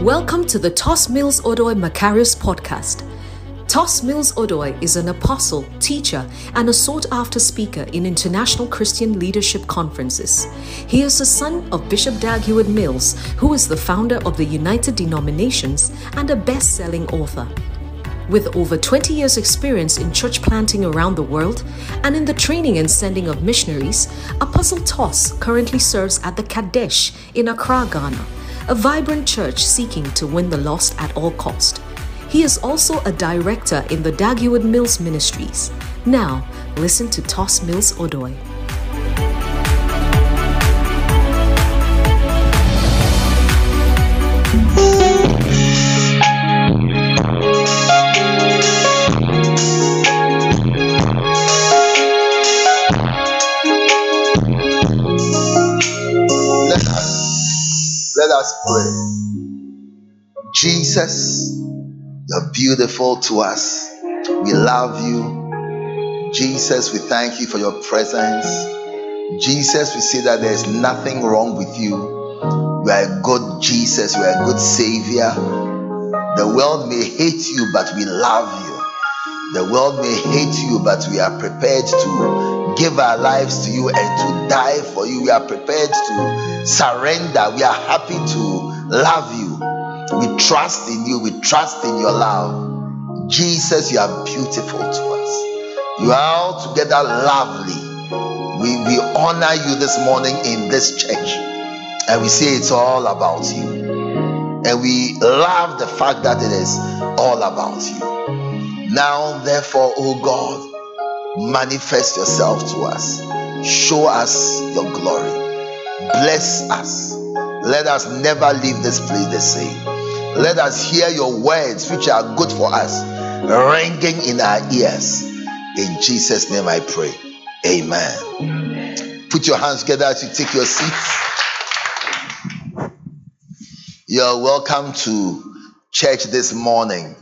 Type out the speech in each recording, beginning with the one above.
Welcome to the Toss Mills Odoi Macarius podcast. Toss Mills Odoi is an apostle, teacher, and a sought after speaker in international Christian leadership conferences. He is the son of Bishop Dag Heward Mills, who is the founder of the United Denominations and a best selling author. With over 20 years' experience in church planting around the world and in the training and sending of missionaries, Apostle Toss currently serves at the Qodesh in Accra, Ghana, a vibrant church seeking to win the lost at all cost. He is also a director in the Dag Heward Mills Ministries. Now, listen to Toss Mills Odoi. Let us pray. Jesus, you're beautiful to us. We love you. Jesus, we thank you for your presence. Jesus, we see that there's nothing wrong with you. You are a good Jesus, you are a good Savior. The world may hate you, but we love you. The world may hate you, but we are prepared to give our lives to you and to die for you. We are prepared to surrender. We are happy to love you. We trust in you. We trust in your love. Jesus, you are beautiful to us. You are altogether lovely. We, we honor you this morning in this church. And we say it's all about you. And we love the fact that it is all about you. Now, therefore, O God, manifest yourself to us. Show us your glory. Bless us. Let us never leave this place the same. Let us hear your words, which are good for us, ringing in our ears. In Jesus' name I pray. Amen. Put your hands together as you take your seats. You're welcome to church this morning.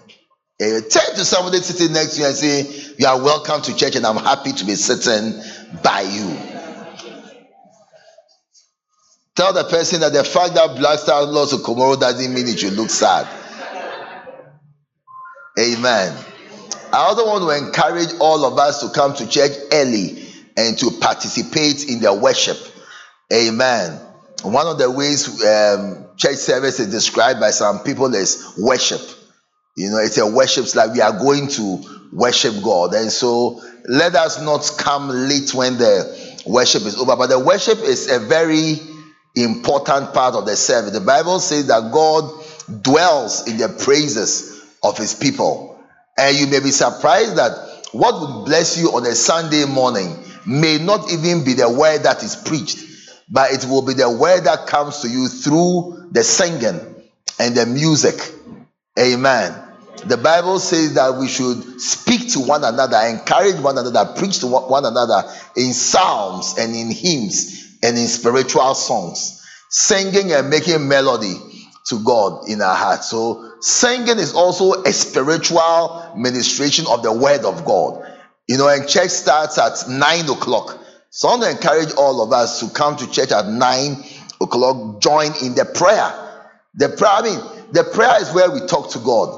Uh, turn to somebody sitting next to you and say, You are welcome to church, and I'm happy to be sitting by you. Tell the person that the fact that Black Star lost to Komoro doesn't mean it should look sad. Amen. I also want to encourage all of us to come to church early and to participate in their worship. Amen. One of the ways um, church service is described by some people is worship. You know, it's a worship, like we are going to worship God. And so let us not come late when the worship is over. But the worship is a very important part of the service. The Bible says that God dwells in the praises of his people. And you may be surprised that what would bless you on a Sunday morning may not even be the word that is preached, but it will be the word that comes to you through the singing and the music. Amen. The Bible says that we should speak to one another, encourage one another, preach to one another in psalms and in hymns and in spiritual songs, singing and making melody to God in our hearts. So, singing is also a spiritual ministration of the Word of God. You know, and church starts at nine o'clock. So, I want to encourage all of us to come to church at nine o'clock, join in the prayer. The prayer, I mean, the prayer is where we talk to God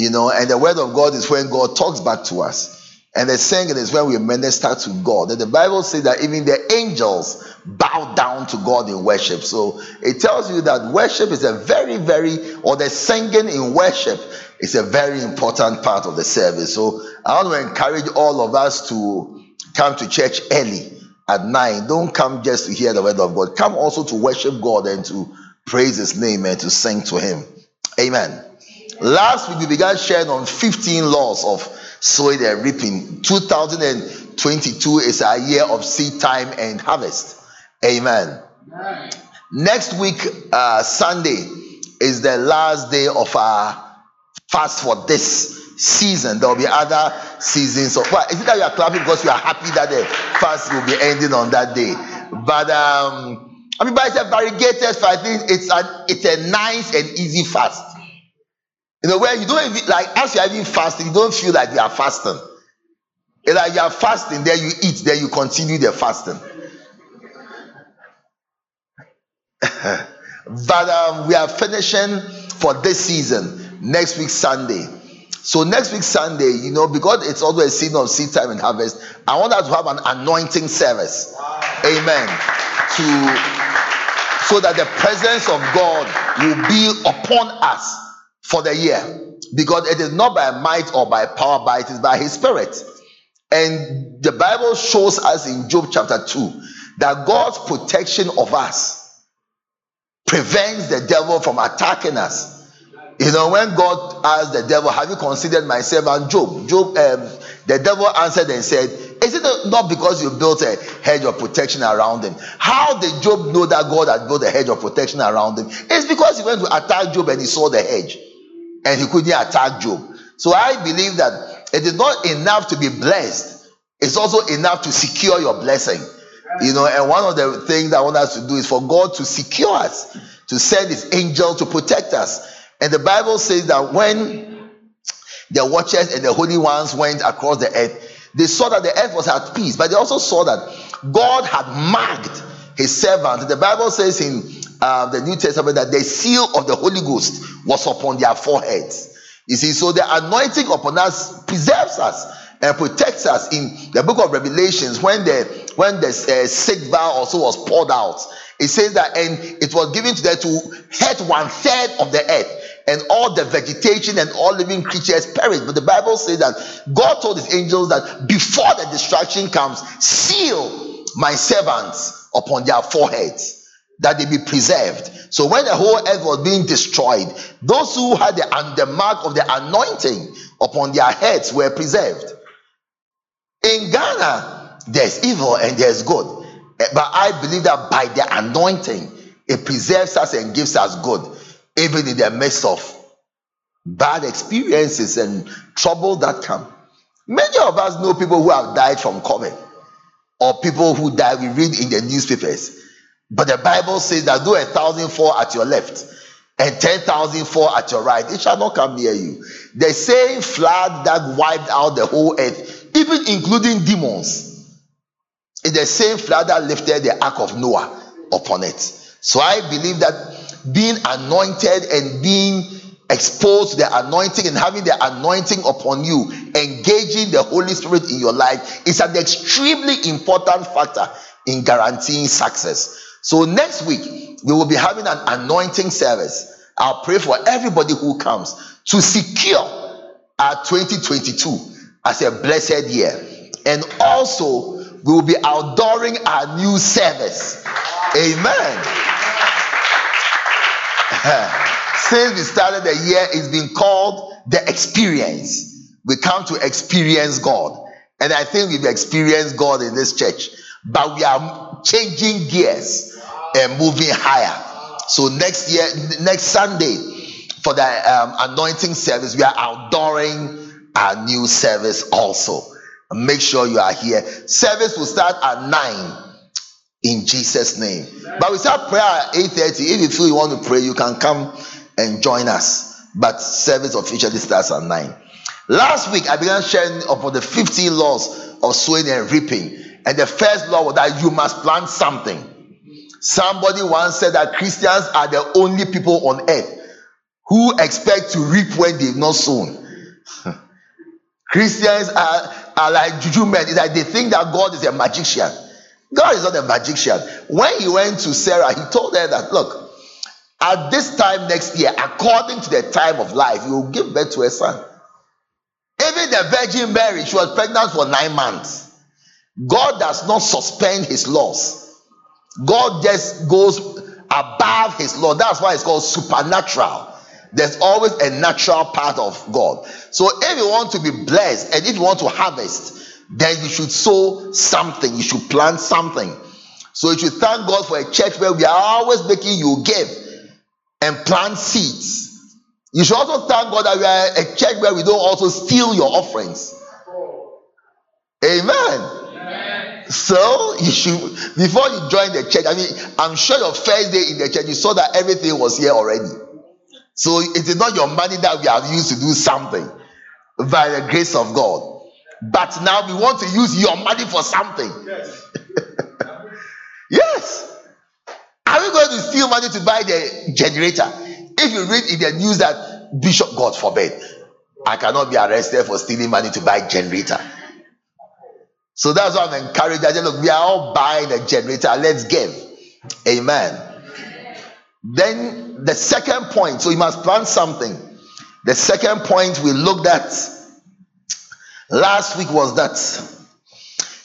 you know, and the word of God is when God talks back to us. And the singing is when we minister to God. And the Bible says that even the angels bow down to God in worship. So it tells you that worship is a very, very, or the singing in worship is a very important part of the service. So I want to encourage all of us to come to church early at nine. Don't come just to hear the word of God. Come also to worship God and to praise his name and to sing to him. Amen. Last week we began sharing on 15 laws of sowing and reaping. 2022 is a year of seed time and harvest. Amen. Amen. Next week, uh, Sunday, is the last day of our fast for this season. There will be other seasons. Of, well, is it that you are clapping because you are happy that the fast will be ending on that day? But um, I mean, but it's a variegated fast. It's a, it's a nice and easy fast. You know, where you don't even like as you're even fasting, you don't feel like you are fasting. It's like you are fasting, then you eat, then you continue the fasting. but um, we are finishing for this season next week Sunday. So next week Sunday, you know, because it's also a season of seed time and harvest, I want us to have an anointing service. Wow. Amen. To so that the presence of God will be upon us for the year. Because it is not by might or by power, but it is by his spirit. And the Bible shows us in Job chapter 2 that God's protection of us prevents the devil from attacking us. You know, when God asked the devil, Have you considered my servant Job? Job, um, the devil answered and said, Is it not because you built a hedge of protection around him? How did Job know that God had built a hedge of protection around him? It's because he went to attack Job and he saw the hedge and he couldn't attack Job. So I believe that it is not enough to be blessed, it's also enough to secure your blessing. You know, and one of the things I want us to do is for God to secure us, to send his angel to protect us. And the Bible says that when the watchers and the holy ones went across the earth, they saw that the earth was at peace, but they also saw that God had marked his servant. The Bible says in uh, the New Testament that the seal of the Holy Ghost was upon their foreheads. You see, so the anointing upon us preserves us and protects us. In the book of Revelations, when the when the uh, vial also was poured out, it says that and it was given to them to hurt one third of the earth, and all the vegetation and all living creatures perish. But the Bible says that God told his angels that before the destruction comes, seal my servants upon their foreheads that they be preserved. So when the whole earth was being destroyed, those who had the, the mark of the anointing upon their heads were preserved. In Ghana, there's evil and there's good. Eh, but I believe that by the anointing, it preserves us and gives us good, even in the midst of bad experiences and trouble that come. Many of us know people who have died from COVID or people who die. We read in the newspapers. But the Bible says that though a thousand fall at your left and ten thousand fall at your right, it shall not come near you. The same flood that wiped out the whole earth even including demons. It's the same flood that lifted the ark of Noah upon it. So I believe that being anointed and being exposed to the anointing and having the anointing upon you, engaging the Holy Spirit in your life is an extremely important factor in guaranteeing success. So next week, we will be having an anointing service. I'll pray for everybody who comes to secure our 2022 as a blessed year. And also, we will be outdooring our new service. Amen. Since we started the year, it's been called the experience. We come to experience God. And I think we've experienced God in this church, but we are changing gears and moving higher. So next year, next Sunday, for the um, anointing service, we are outdooring our new service also. Make sure you are here. Service will start at 9 in Jesus' name. But we start prayer at 8:30. If you feel you want to pray, you can come and join us. But service officially starts at 9. Last week I began sharing upon the 15 laws of sowing and reaping. And the first law was that you must plant something. Somebody once said that Christians are the only people on earth who expect to reap when they've not sown. Christians are, are like juju men. It's like they think that God is a magician. God is not a magician. When he went to Sarah, he told her that, look, at this time next year, according to the time of life, you will give birth to a son. Even the Virgin Mary, she was pregnant for nine months. God does not suspend his laws. God just goes above his law. That's why it's called supernatural. There's always a natural part of God. So if you want to be blessed and if you want to harvest, then you should sow something, you should plant something. So you should thank God for a church where we are always making you give and plant seeds. You should also thank God that we are a church where we don't also steal your offerings. Amen. So you should before you join the church. I mean, I'm sure your first day in the church, you saw that everything was here already. So it is not your money that we have used to do something by the grace of God. But now we want to use your money for something. Yes. yes. Are we going to steal money to buy the generator? If you read in the news that Bishop, God forbid, I cannot be arrested for stealing money to buy generator. So that's why I'm encouraged. I say, look, we are all buying a generator. Let's give. Amen. Then the second point, so you must plan something. The second point we looked at last week was that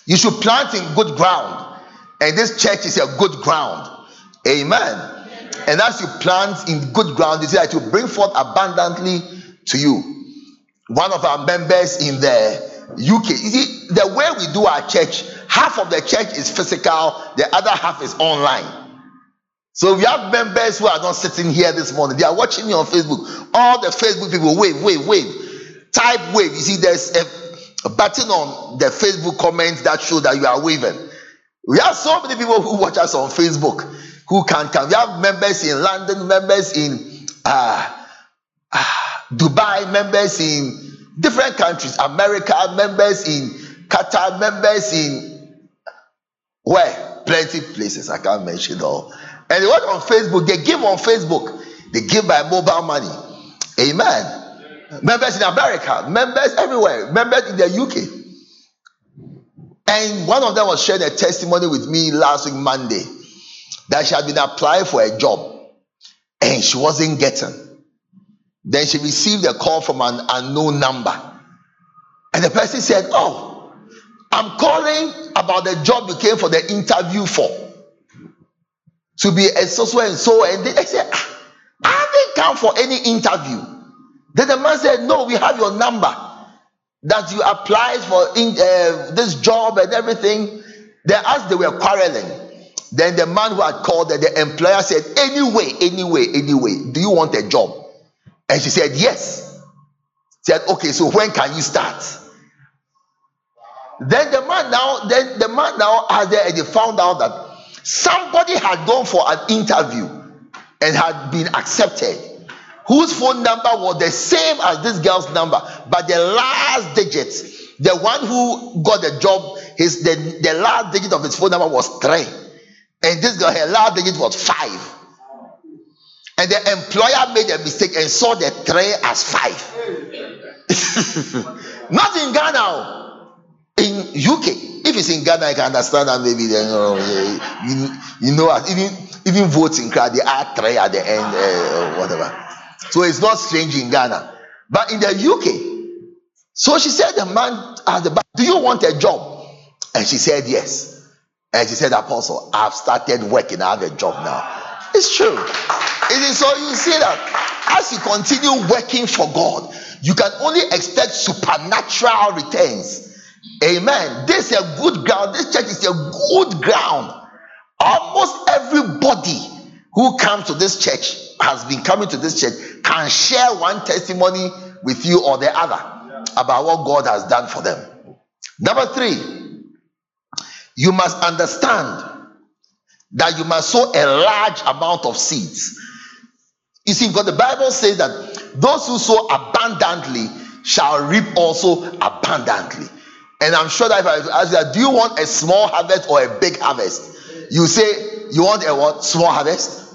you should plant in good ground. And this church is a good ground. Amen. And as you plant in good ground, you see that will bring forth abundantly to you. One of our members in the UK, you see, the way we do our church, half of the church is physical, the other half is online. So we have members who are not sitting here this morning. They are watching me on Facebook. All the Facebook people, wave, wave, wave. Type wave. You see, there's a, button on the Facebook comments that show that you are waving. We have so many people who watch us on Facebook who can come. We have members in London, members in uh, uh, Dubai, members in different countries, America, members in Qatar, members in where? Plenty places. I can't mention all. And they work on Facebook. They give on Facebook. They give by mobile money. Amen. Members in America, members everywhere, members in the UK. And one of them was sharing a testimony with me last week, Monday that she had been applying for a job and she wasn't getting. Then she received a call from an unknown number. And the person said, Oh, I'm calling about the job you came for the interview for. To be a so and so. And they said, ah, I haven't come for any interview. Then the man said, No, we have your number that you applied for in, uh, this job and everything. Then, as they were quarreling, then the man who had called the employer said, Anyway, anyway, anyway, do you want a job? And she said, Yes. Said, Okay, so when can you start? Then the man now, then the man now had there and they found out that somebody had gone for an interview and had been accepted, whose phone number was the same as this girl's number, but the last digit, the one who got the job, his the, the last digit of his phone number was three. And this girl, her last digit was five. And the employer made a mistake and saw the three as five. Not in Ghana. In UK. If it's in Ghana, I can understand that maybe then you know, you, know even even voting crowd they add three at the end uh, whatever. So it's not strange in Ghana. But in the UK, so she said the man at the back, Do you want a job? And she said yes. And she said, Apostle, I've started working. I have a job now. It's true. It is so you see that as you continue working for God, you can only expect supernatural returns. Amen. This is a good ground. This church is a good ground. Almost everybody who comes to this church has been coming to this church can share one testimony with you or the other about what God has done for them. Number three, you must understand that you must sow a large amount of seeds. You see, because the Bible says that those who sow abundantly shall reap also abundantly. And I'm sure that if I ask you, do you want a small harvest or a big harvest? You say you want a what? Small harvest?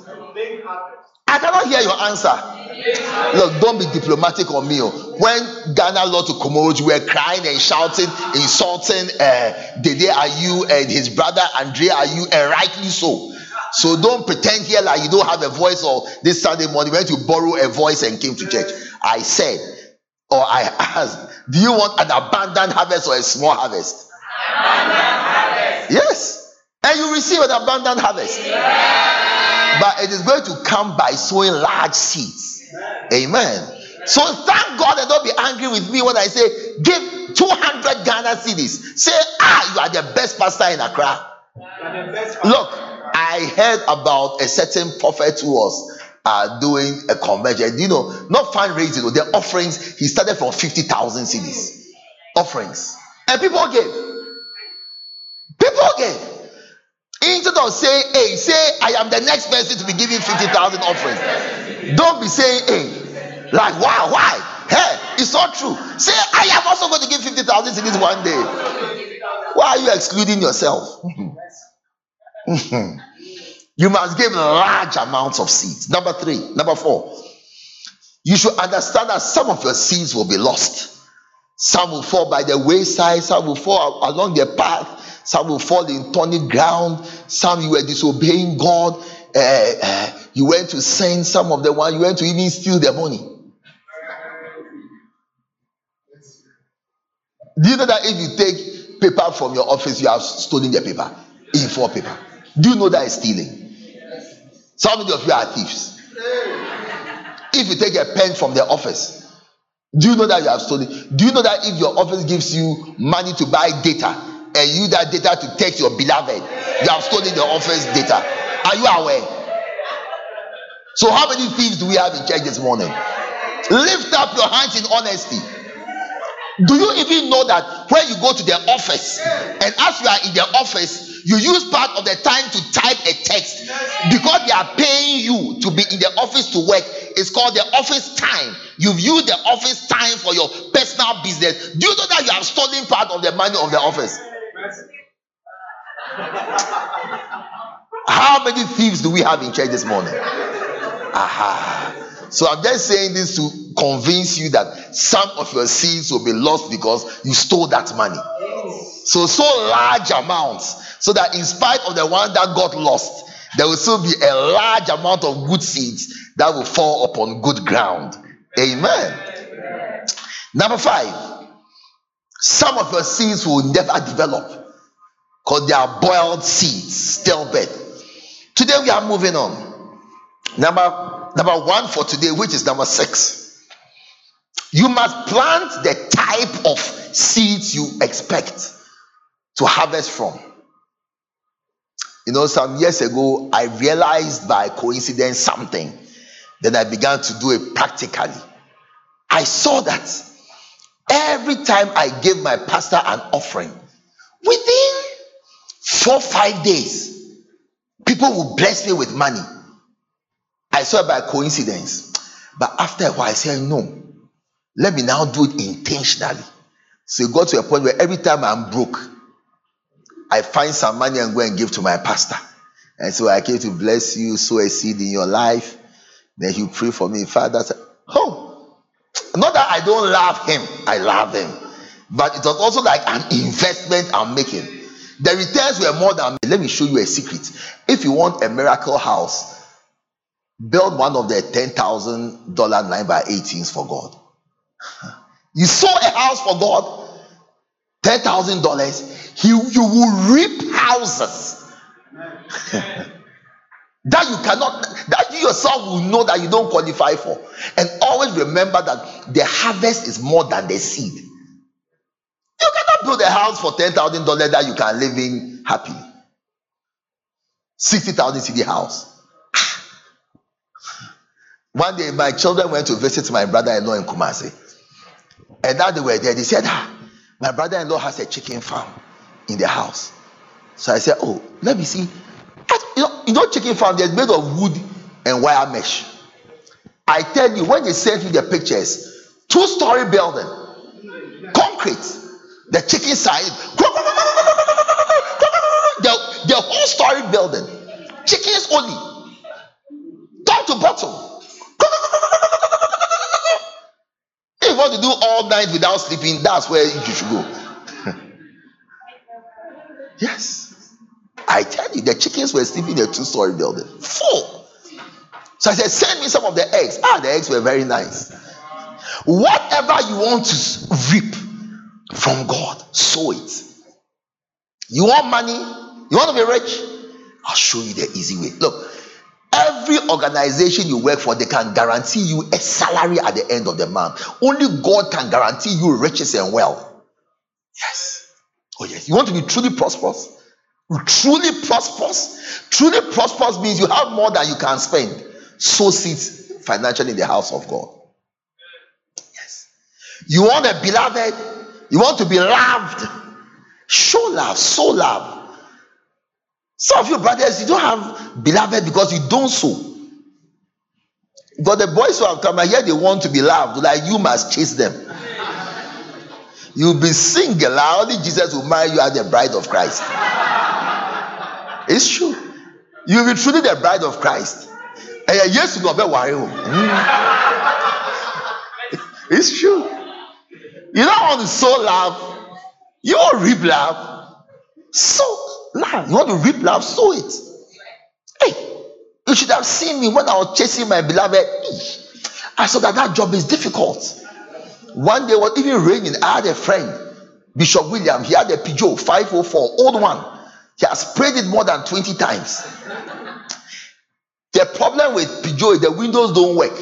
I cannot hear your answer. Look, don't be diplomatic on me. Oh. When Ghana law to Comoros, we were crying and shouting, insulting uh, Dede Ayew and his brother Andre Ayew, and rightly so. So don't pretend here like you don't have a voice or this Sunday morning went to borrow a voice and came to church. I said, or I asked, do you want an abundant harvest or a small harvest? harvest. Yes. And you receive an abundant harvest. Yeah. But it is going to come by sowing large seeds. Amen. So thank God and don't be angry with me when I say give 200 Ghana cedis. Say, ah, you are the best pastor in Accra. Look, I heard about a certain prophet who was uh, doing a convention. You know, not fundraising, the offerings, he started from 50,000 cedis. Offerings. And people gave. People gave. Instead of saying, hey, say, I am the next person to be giving 50,000 offerings. Don't be saying, hey, like, wow, why? Hey, it's not true. Say, I am also going to give 50,000 in this one day. Why are you excluding yourself? you must give large amounts of seeds. Number three, number four, You should understand that some of your seeds will be lost. Some will fall by the wayside, some will fall along the path, some will fall in thorny ground. Some you were disobeying God. Uh, uh, you went to sin. Some of the one you went to even steal their money. Do you know that if you take paper from your office, you have stolen the paper in four paper? Do you know that is stealing? Some of you are thieves. If you take a pen from the office, do you know that you have stolen? Do you know that if your office gives you money to buy data and you that data to text your beloved, you have stolen the office data? Are you aware? So, how many thieves do we have in church this morning? Lift up your hands in honesty. Do you even know that when you go to the office and as you are in the office, you use part of the time to type a text because they are paying you to be in the office to work? It's called the office time. You've used the office time for your personal business. Do you know that you have stolen part of the money of the office? How many thieves do we have in church this morning? Aha. So I'm just saying this to convince you that some of your seeds will be lost because you stole that money. So, so large amounts, so that in spite of the one that got lost, there will still be a large amount of good seeds that will fall upon good ground. Amen. Number five, some of your seeds will never develop because they are boiled seeds, still bed. Today we are moving on. Number number one for today, which is number six. You must plant the type of seeds you expect to harvest from. You know, some years ago, I realized by coincidence something. Then I began to do it practically. I saw that every time I gave my pastor an offering, within four, five days, people will bless me with money. I saw it by coincidence. But after a while, I said, no, let me now do it intentionally. So it got to a point where every time I'm broke, I find some money and go and give to my pastor. And so I came to bless you, sow a seed in your life. Then he pray for me. Father said, Oh, not that I don't love him, I love him. But it was also like an investment I'm making. The returns were more than me. let me show you a secret. If you want a miracle house, build one of the ten thousand dollar nine by eighteens for God. You saw a house for God, ten thousand dollars. You you will reap houses that you cannot that you yourself will know that you don't qualify for, and always remember that the harvest is more than the seed. You cannot build a house for ten thousand dollars that you can live in happily. Sixty thousand city house. One day, my children went to visit my brother-in-law in Kumasi, and now they were there. They said, "Ah, my brother-in-law has a chicken farm in the house." So I said, "Oh, let me see." You know, you know, chicken farm they're made of wood and wire mesh. I tell you, when they sent me the pictures, two-story building, concrete, the chicken side, the, the whole story building, chickens only, top to bottom. If you want to do all night without sleeping, that's where you should go. yes. I tell you, the chickens were sleeping in a two story building. Full. So I said, send me some of the eggs. Ah, the eggs were very nice. Whatever you want to reap from God, sow it. You want money? You want to be rich? I'll show you the easy way. Look, Every organization you work for, they can guarantee you a salary at the end of the month. Only God can guarantee you riches and wealth. Yes. Oh, yes. You want to be truly prosperous? Truly prosperous. Truly prosperous means you have more than you can spend. So seats financially in the house of God. Yes. You want a beloved? You want to be loved? Show love, so love. Some of you brothers, you don't have beloved because you don't so. But the boys who have come here, they want to be loved. Like you must chase them. You'll be single. Ah, only Jesus will marry you as the bride of Christ. It's true. You'll be truly the bride of Christ. And yes, you know, worry. It's true. You don't want to sow love, you want reap love. Sow love. You want to reap love, sow it. Hey, you should have seen me when I was chasing my beloved. I saw that that job is difficult. One day was even raining. I had a friend, Bishop William. He had a Peugeot 504, old one. He has sprayed it more than 20 times. The problem with Peugeot is the windows don't work.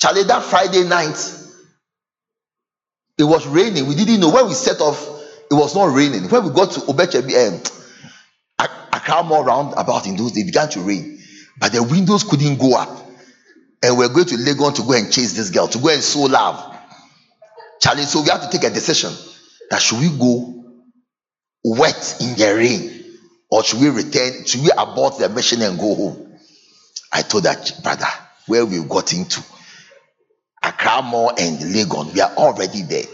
Charlie, that Friday night, it was raining. We didn't know when we set off, it was not raining. When we got to Obechebi, um, Accra Mall round about in those days, began to rain. But the windows couldn't go up. And we're going to Legon to go and chase this girl, to go and sow love. Charlie, so we have to take a decision that should we go wet in the rain or should we return, should we abort the mission and go home? I told that brother where we got into Accra Mall and Legon, we are already there.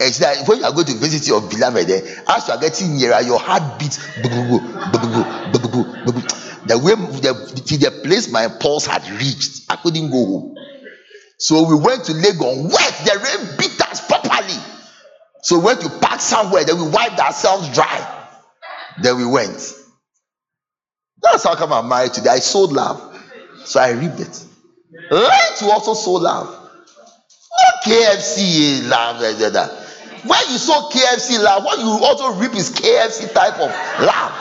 It's like when you are going to visit your beloved there, as you are getting nearer, your heart beats. The way the, the place my pulse had reached, I couldn't go home. So we went to Legon, wet, the rain beat us properly. So we went to park somewhere, then we wiped ourselves dry. Then we went. That's how come I'm married today. I sold love. So I reaped it. To also sold love. Not KFC love. When you sow KFC love, what you also reap is KFC type of love,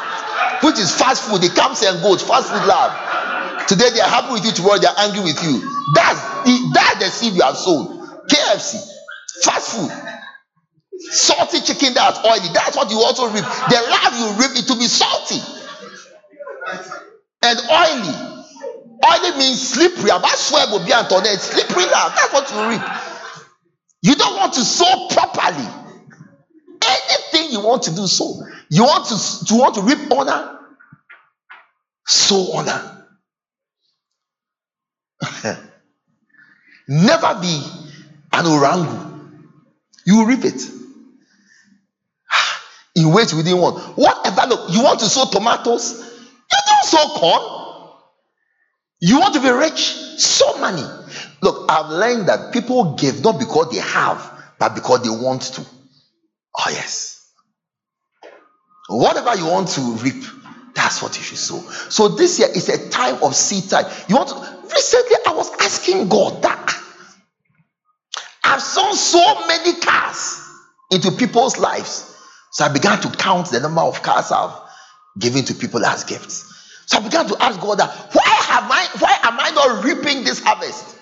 which is fast food. It comes and goes, fast food love. Today they are happy with you, tomorrow they are angry with you. That's the, that's the seed you have sown. KFC, fast food, salty chicken that's oily. That's what you also reap. The love you reap it to be salty and oily. Oily means slippery. About swear will be Antoinette. Slippery love. That's what you reap. You don't want to sow properly. Anything you want to do, so you want to, to want to reap honor, sow honor. Never be an orangu. You reap it. In ways we didn't want. Whatever look, you want to sow tomatoes, you don't sow corn. You want to be rich, sow money. Look, I've learned that people give not because they have, but because they want to. Oh, yes. Whatever you want to reap, that's what you should sow. So this year is a time of seed time. You want to recently I was asking God that ah, I've sown so many cars into people's lives. So I began to count the number of cars I've given to people as gifts. So I began to ask God that why have I why am I not reaping this harvest?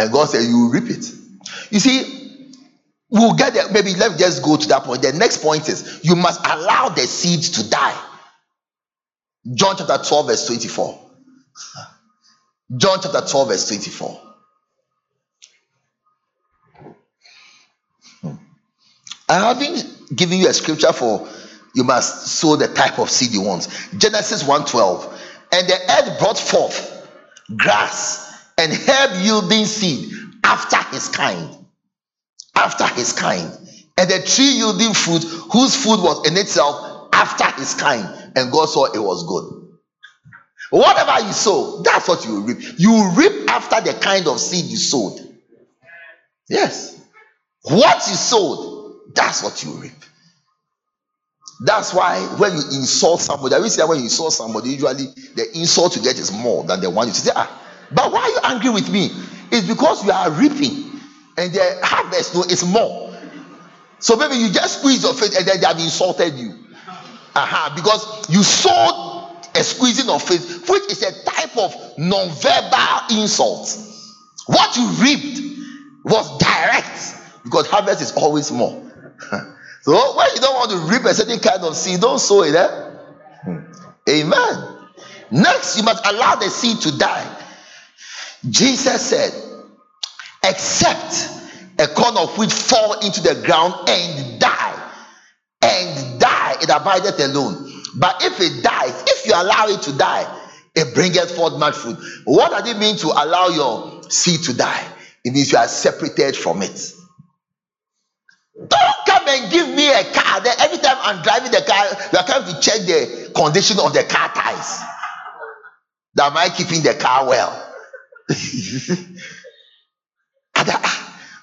And God said, You will reap it. You see, we'll get there. Maybe let's just go to that point. The next point is you must allow the seed to die. John chapter 12, verse 24. John chapter 12, verse 24. I haven't given you a scripture for you must sow the type of seed you want. Genesis 1:12. And the earth brought forth grass and herb yielding seed after his kind. After his kind. And the tree yielding fruit whose food was in itself after his kind. And God saw it was good. Whatever you sow, that's what you reap. You reap after the kind of seed you sowed. Yes. What you sowed, that's what you reap. That's why when you insult somebody, I will say when you insult somebody, usually the insult you get is more than the one you say, ah, but why are you angry with me? It's because you are reaping and the harvest no, is more. So maybe you just squeeze your face and then they have insulted you. Uh-huh, because you sowed a squeezing of face, which is a type of non-verbal insult. What you reaped was direct because harvest is always more. so when you don't want to reap a certain kind of seed, don't sow it. Eh? Amen. Next, you must allow the seed to die. Jesus said, except a corn of wheat fall into the ground and die, and die, it abideth alone. But if it dies, if you allow it to die, it bringeth forth much fruit. What does it mean to allow your seed to die? It means you are separated from it. Don't come and give me a car. Then every time I'm driving the car, you are coming to check the condition of the car tires. Am I keeping the car well?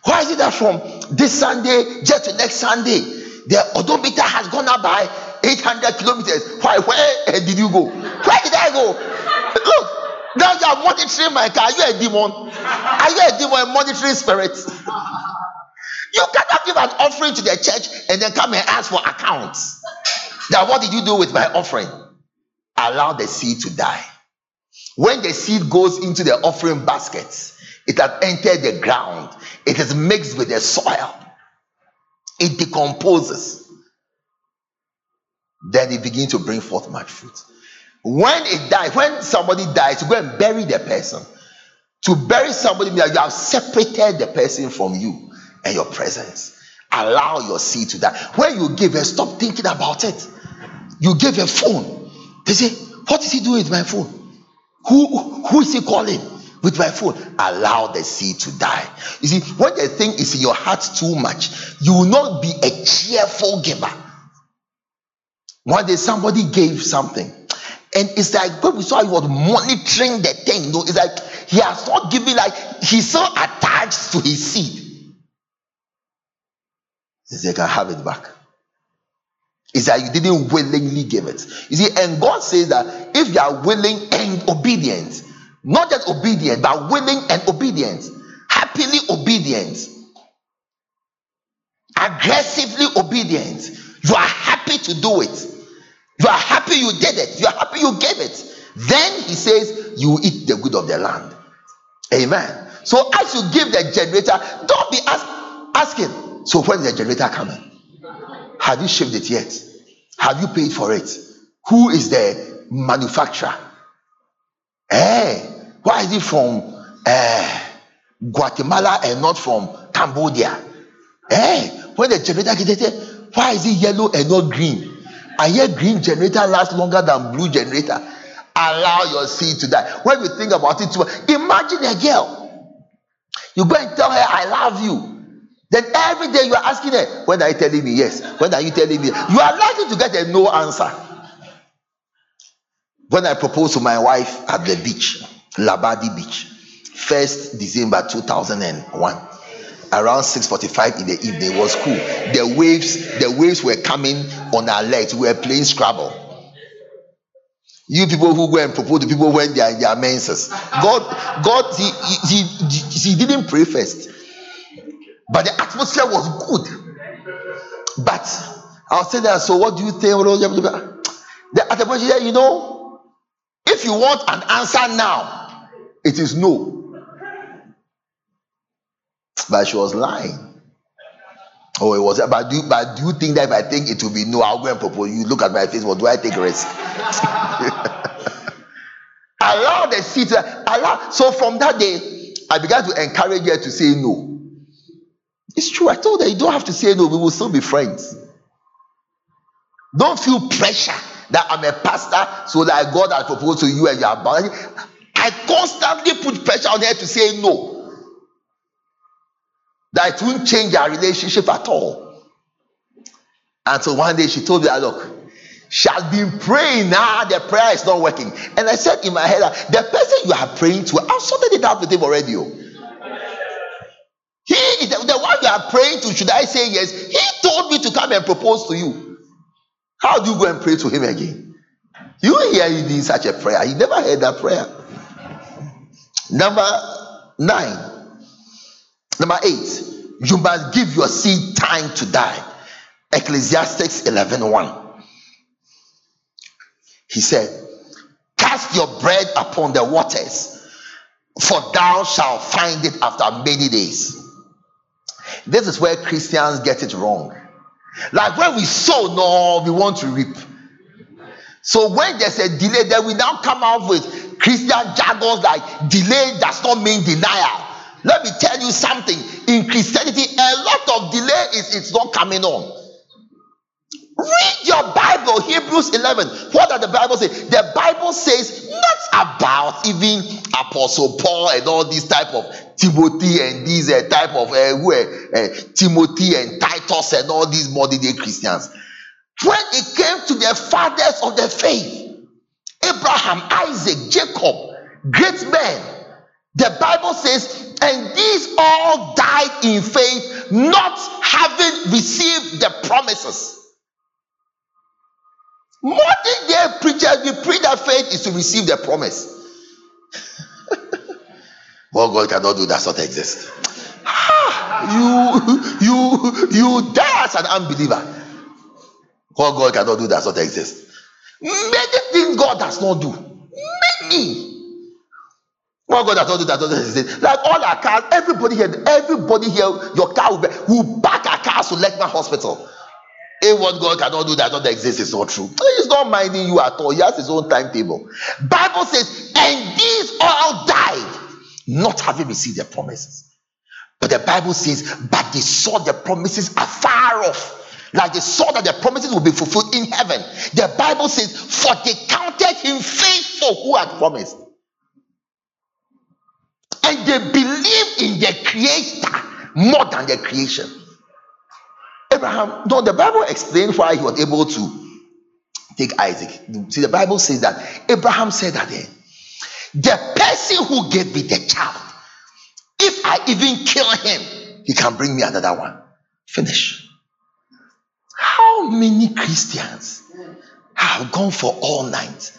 Why is it that from this Sunday just to next Sunday, the odometer has gone up by 800 kilometers? Why? Where eh, did you go? Where did I go? Look, now you are monitoring my car. Are you a demon? Are you a demon, a monitoring spirit? You cannot give an offering to the church and then come and ask for accounts. Now, what did you do with my offering? Allow the seed to die. When the seed goes into the offering baskets, it has entered the ground, it is mixed with the soil, it decomposes. Then it begins to bring forth much fruit. When it dies, when somebody dies, you go and bury the person. To bury somebody, you have separated the person from you and your presence. Allow your seed to die. When you give, stop thinking about it. You give a phone. They say, What is he doing with my phone? Who, who is he calling with my phone? Allow the seed to die. You see, when the thing is in your heart too much, you will not be a cheerful giver. One day somebody gave something, and it's like when we saw he was monitoring the thing. You know, it's like he has not given, like he's so attached to his seed. He said, I have it back. Is that you didn't willingly give it. You see, and God says that if you are willing and obedient, not just obedient, but willing and obedient, happily obedient, aggressively obedient, you are happy to do it. You are happy you did it. You are happy you gave it. Then he says, You eat the good of the land. Amen. So as you give the generator, don't be ask, asking, So when is the generator coming? Have you shipped it yet? Have you paid for it? Who is the manufacturer? Hey, eh, why is it from uh, Guatemala and not from Cambodia? Hey, eh, when the generator it, why is it yellow and not green? I hear green generator lasts longer than blue generator. Allow your seed to die. When you think about it, imagine a girl. You go and tell her, I love you. Then every day you are asking her, When are you telling me yes? When are you telling me? You are likely to get a no answer. When I proposed to my wife at the beach, Labadi Beach, 1st December 2001, around 6:45 in the evening, it was cool. The waves, the waves were coming on our legs. We were playing Scrabble. You people who go and propose to people when they are in their menses. God, God, he, he, he, he didn't pray first. But the atmosphere was good. But I'll say that. So, what do you think? The atmosphere, you know, if you want an answer now, it is no. But she was lying. Oh, it was. But do, but do you think that if I think it will be no, I'll go and propose? You look at my face. What do I take risk? allow the seat. Allow. So from that day, I began to encourage her to say no. It's true. I told her you don't have to say no. We will still be friends. Don't feel pressure that I'm a pastor, so that God has proposed to you and you are bound. I constantly put pressure on her to say no. That it won't change our relationship at all. And so one day she told me, ah, look, she has been praying now, the prayer is not working. And I said in my head, ah, the person you are praying to, I've sorted it out with him already. Oh? He is the, the one you are praying to. Should I say yes? He told me to come and propose to you. How do you go and pray to him again? You hear him in such a prayer. He never heard that prayer. Number nine. Number eight. You must give your seed time to die. Ecclesiastes 11 1. He said, Cast your bread upon the waters, for thou shalt find it after many days. This is where Christians get it wrong. Like when we sow, no, we want to reap. So when there's a delay, then we now come out with Christian jargons like delay does not mean denial. Let me tell you something. In Christianity, a lot of delay is it's not coming on. Read your Bible, Hebrews 11. What does the Bible say? The Bible says not about even Apostle Paul and all these type of Timothy and these uh, type of uh, who, uh, Timothy and Titus and all these modern day Christians. When it came to the fathers of the faith, Abraham, Isaac, Jacob, great men, The Bible says, and these all died in faith, not having received the promises. Modern day preachers, we preach that faith is to receive the promise. what God cannot do does not exist. Ah, you, you, you die as an unbeliever. What God cannot do does not exist. Many things God does not do. Many. What God does not do does not exist. Like all our cars, everybody here, everybody here, your car will, be, will back our cars to Lekma Hospital. If what God cannot do does not exist, it's not true. He's not minding you at all. He has his own timetable. Bible says, and these all died, not having received their promises. But the Bible says, but they saw the promises afar off. Like they saw that the promises will be fulfilled in heaven. The Bible says, for they counted him faithful who had promised. And they believed in the creator more than the creation. Abraham, no, the Bible explains why he was able to take Isaac. See, the Bible says that Abraham said that the person who gave me the child, if I even kill him, he can bring me another one. Finish. How many Christians have gone for all night,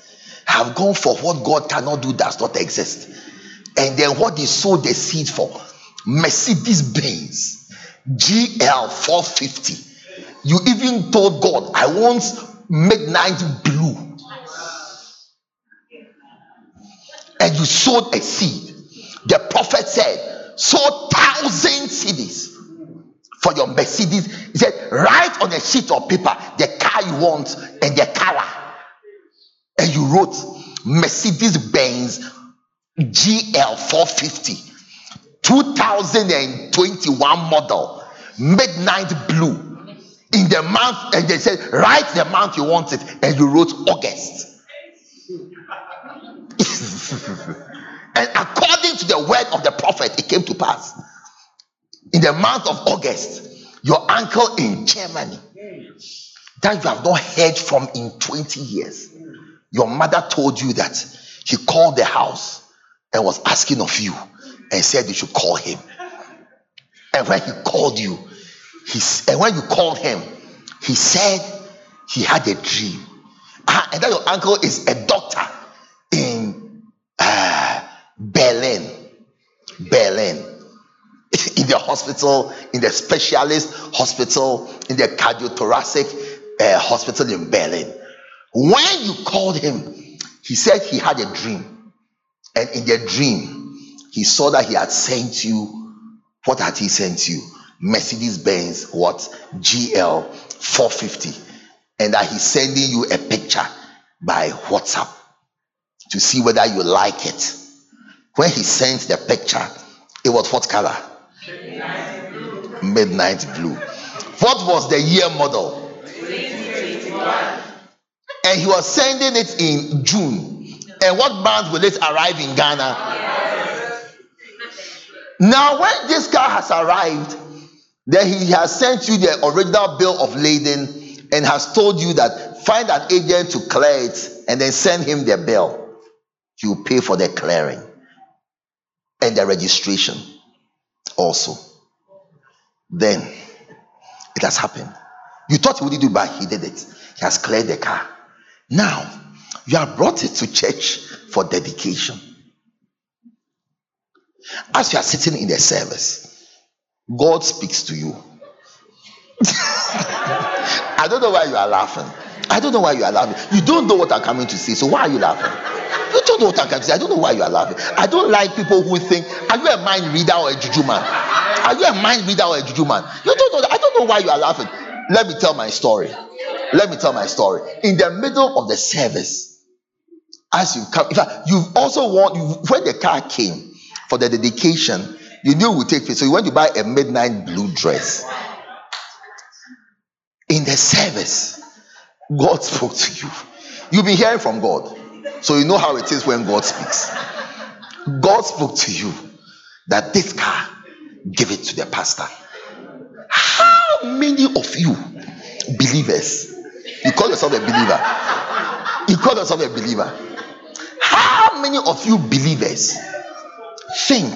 have gone for what God cannot do, does not exist, and then what they sowed the seed for? Mercedes Benz GL 450. You even told God, I want midnight blue. And you sowed a seed. The prophet said, sow thousand cedis for your Mercedes. He said, write on a sheet of paper the car you want and the color. And you wrote Mercedes Benz GL 450, 2021 model midnight blue in the month, and they said, write the month you want it, and you wrote August. and according to the word of the prophet, it came to pass. In the month of August, your uncle in Germany, that you have not heard from in 20 years, your mother told you that he called the house and was asking of you and said you should call him. And when he called you, he, and when you called him, he said he had a dream. Ah, and that your uncle is a doctor in uh, Berlin. Berlin. In the hospital, in the specialist hospital, in the cardiothoracic uh, hospital in Berlin. When you called him, he said he had a dream. And in the dream, he saw that he had sent you. What had he sent you? Mercedes Benz, what? GL 450. And that he's sending you a picture by WhatsApp to see whether you like it. When he sent the picture, it was what color? Midnight blue. Midnight blue. What was the year model? And he was sending it in June. And what month will it arrive in Ghana? Now, when this car has arrived, then he has sent you the original bill of lading and has told you that find an agent to clear it and then send him the bill. You pay for the clearing and the registration also. Then it has happened. You thought he wouldn't do, but he did it. He has cleared the car. Now you have brought it to church for dedication. As you are sitting in the service, God speaks to you. I don't know why you are laughing. I don't know why you are laughing. You don't know what I'm coming to say, so why are you laughing? You don't know what I'm coming to say. I don't know why you are laughing. I don't like people who think, Are you a mind reader or a juju man? Are you a mind reader or a juju man? You don't know that. I don't know why you are laughing. Let me tell my story. Let me tell my story. In the middle of the service, as you come, in fact, you've also you, when the car came for the dedication, you knew would take place. So you went to buy a midnight blue dress. In the service, God spoke to you. You've been hearing from God. So you know how it is when God speaks. God spoke to you that this car, give it to the pastor. How many of you believers? You call yourself a believer. You call yourself a believer. How many of you believers think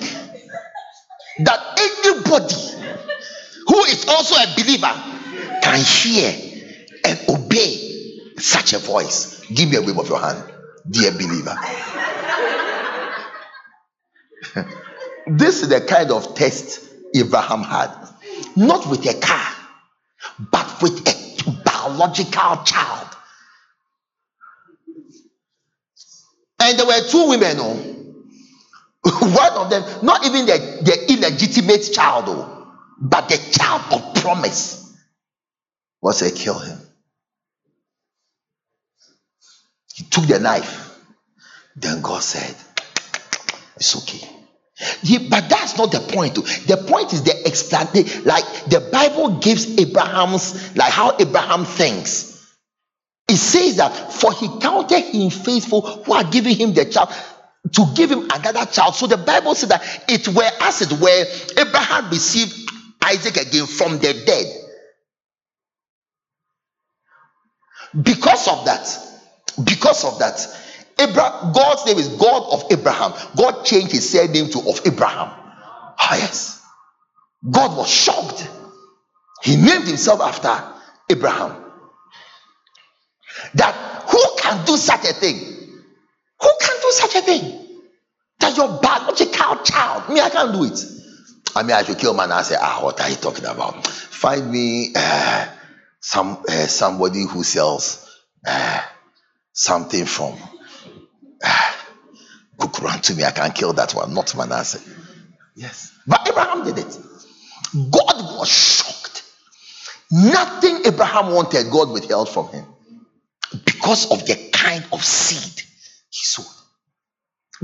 that anybody who is also a believer can hear and obey such a voice? Give me a wave of your hand, dear believer. this is the kind of test Abraham had. Not with a car, but with a biological child. And there were two women, oh. one of them, not even the, the illegitimate child, oh, but the child of promise, was to kill him. He took the knife. Then God said, It's okay. He, but that's not the point. Oh. The point is the explanation. Like the Bible gives Abraham's, like how Abraham thinks. It says that for he counted him faithful who had given him the child to give him another child. So the Bible says that it were as it were Abraham received Isaac again from the dead. Because of that, because of that, Abraham, God's name is God of Abraham. God changed his surname to of Abraham. Ah, yes. God was shocked. He named himself after Abraham. That who can do such a thing? Who can do such a thing? That your biological child, me, I can't do it. I mean, I should kill man and say, ah, what are you talking about? Find me uh, some uh, somebody who sells uh, something from uh, Kukuran to me. I can kill that one, not Manasseh. Yes. But Abraham did it. God was shocked. Nothing Abraham wanted, God withheld from him because of the kind of seed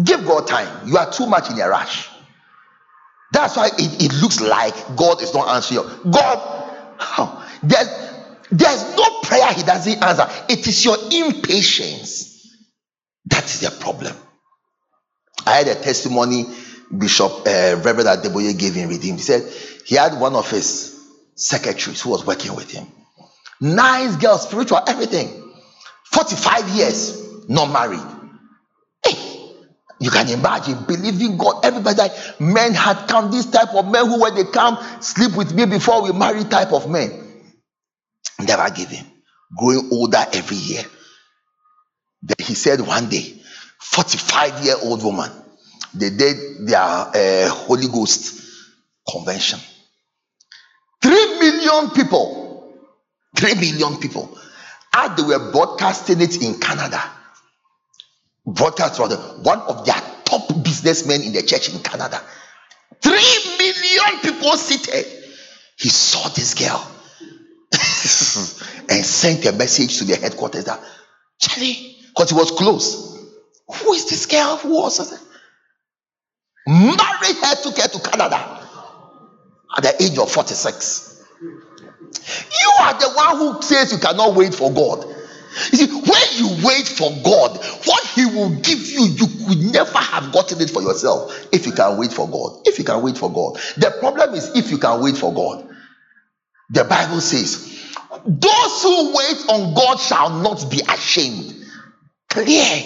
Give God time. You are too much in a rush. That's why it, it looks like God is not answering. God, oh, there's, there's no prayer he doesn't answer. It is your impatience. That is the problem. I had a testimony Bishop uh, Reverend Adeboye gave in Redeemed. He said he had one of his secretaries who was working with him. Nice girl, spiritual, everything. 45 years, not married. You can imagine believing God. Everybody, men had come, this type of men who, when they come, sleep with me before we marry, type of men. Never giving, growing older every year. Then he said one day, 45 year old woman, they did their uh, Holy Ghost convention. Three million people, three million people as they were broadcasting it in Canada, broadcast was one of their top businessmen in the church in Canada. Three million people seated. He saw this girl and sent a message to the headquarters that Charlie, because he was close. Who is this girl? Who was? Married her, took her to Canada at the age of 46. You are the one who says you cannot wait for God. You see, when you wait for God, what He will give you, you could never have gotten it for yourself if you can wait for God. If you can wait for God. The problem is if you can wait for God. The Bible says, Those who wait on God shall not be ashamed. Clear.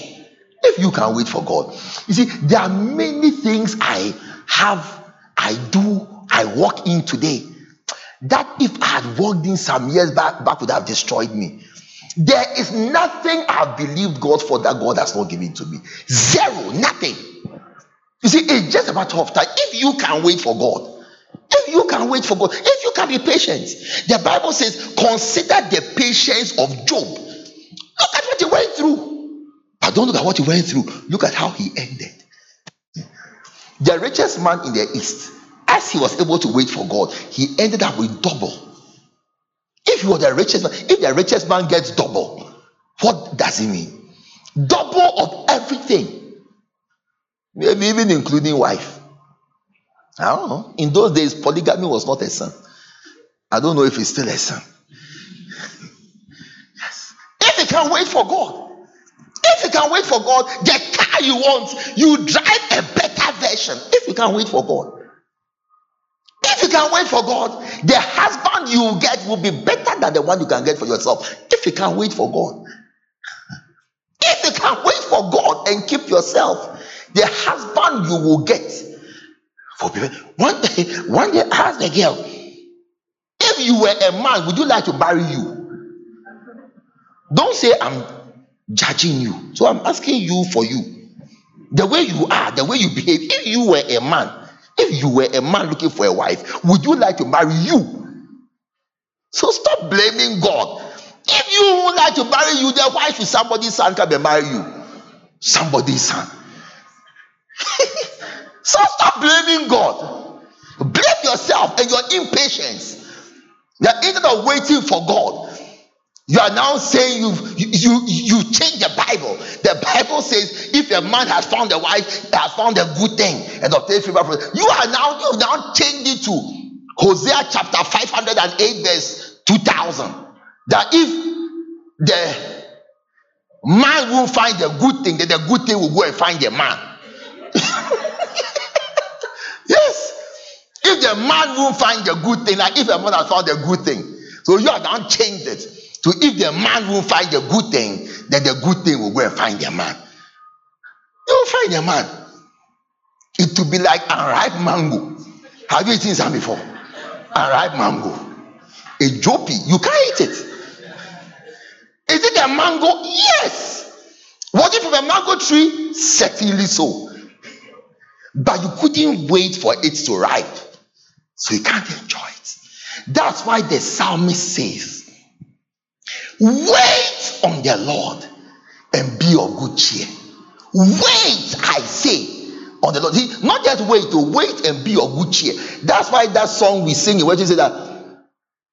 If you can wait for God. You see, there are many things I have, I do, I walk in today that if I had walked in some years back, back would have destroyed me. There is nothing I've believed God for that God has not given to me. Zero, nothing. You see, it's just a matter of time. If you can wait for God, if you can wait for God, if you can be patient, the Bible says, consider the patience of Job. Look at what he went through. But don't look at what he went through. Look at how he ended. The richest man in the east as he was able to wait for God, he ended up with double. If you are the richest man, if the richest man gets double, what does it mean? Double of everything. Maybe even including wife. I don't know. In those days, polygamy was not a sin. I don't know if it's still a sin. yes. If you can wait for God, if you can wait for God, the car you want, you drive a better version. If you can wait for God. If you can wait for God, the husband you will get will be better than the one you can get for yourself. If you can wait for God, if you can wait for God and keep yourself, the husband you will get for people. One day, one day, I asked the girl, if you were a man, would you like to marry you? Don't say I'm judging you. So I'm asking you for you. The way you are, the way you behave. If you were a man, if you were a man looking for a wife, would you like to marry you? So stop blaming God. If you would like to marry you, then why should somebody's son come and marry you? Somebody's son. so stop blaming God. Blame yourself and your impatience. That instead of waiting for God, you are now saying you've, you you you change the Bible. The Bible says if a man has found a wife, has found a good thing and obtained favor from you are now you now changed it to Hosea chapter 508 verse 2000 that if the man won't find a good thing, then the good thing will go and find the man. yes. If the man won't find the good thing, like if a man has found a good thing, so you have now changed it to if the man won't find the good thing, then the good thing will go and find the man. You will find the man. It will be like unripe mango. Have you eaten some before? Unripe mango. A joppy, you can't eat it. Is it a mango? Yes. Was it from a mango tree? Certainly so. But you couldn't wait for it to ripe. So you can't enjoy it. That's why the psalmist says, Wait on the Lord and be of good cheer. Wait, I say, on the Lord. He, not just wait to wait and be of good cheer. That's why that song we sing, where you say that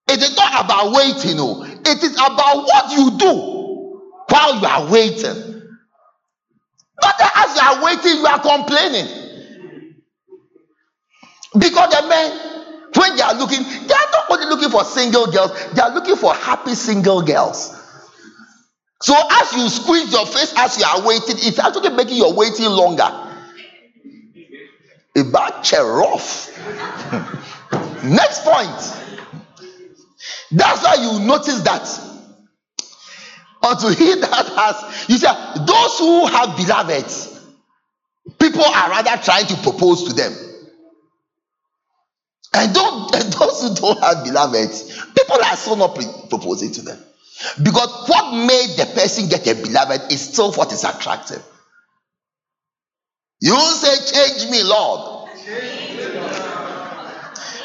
it is not about waiting, no. It is about what you do while you are waiting. Not that as you are waiting, you are complaining. Because the men, when they are looking, they are not only looking for single girls, they are looking for happy single girls. So as you squeeze your face as you are waiting, it's actually making your waiting longer. About rough. Next point. That's why you notice that. Unto he that has, you see, those who have beloveds, people are rather trying to propose to them. And, those who don't have beloveds, people are still not proposing to them. Because what made the person get a beloved is still what is attractive. You say, Change me, Lord.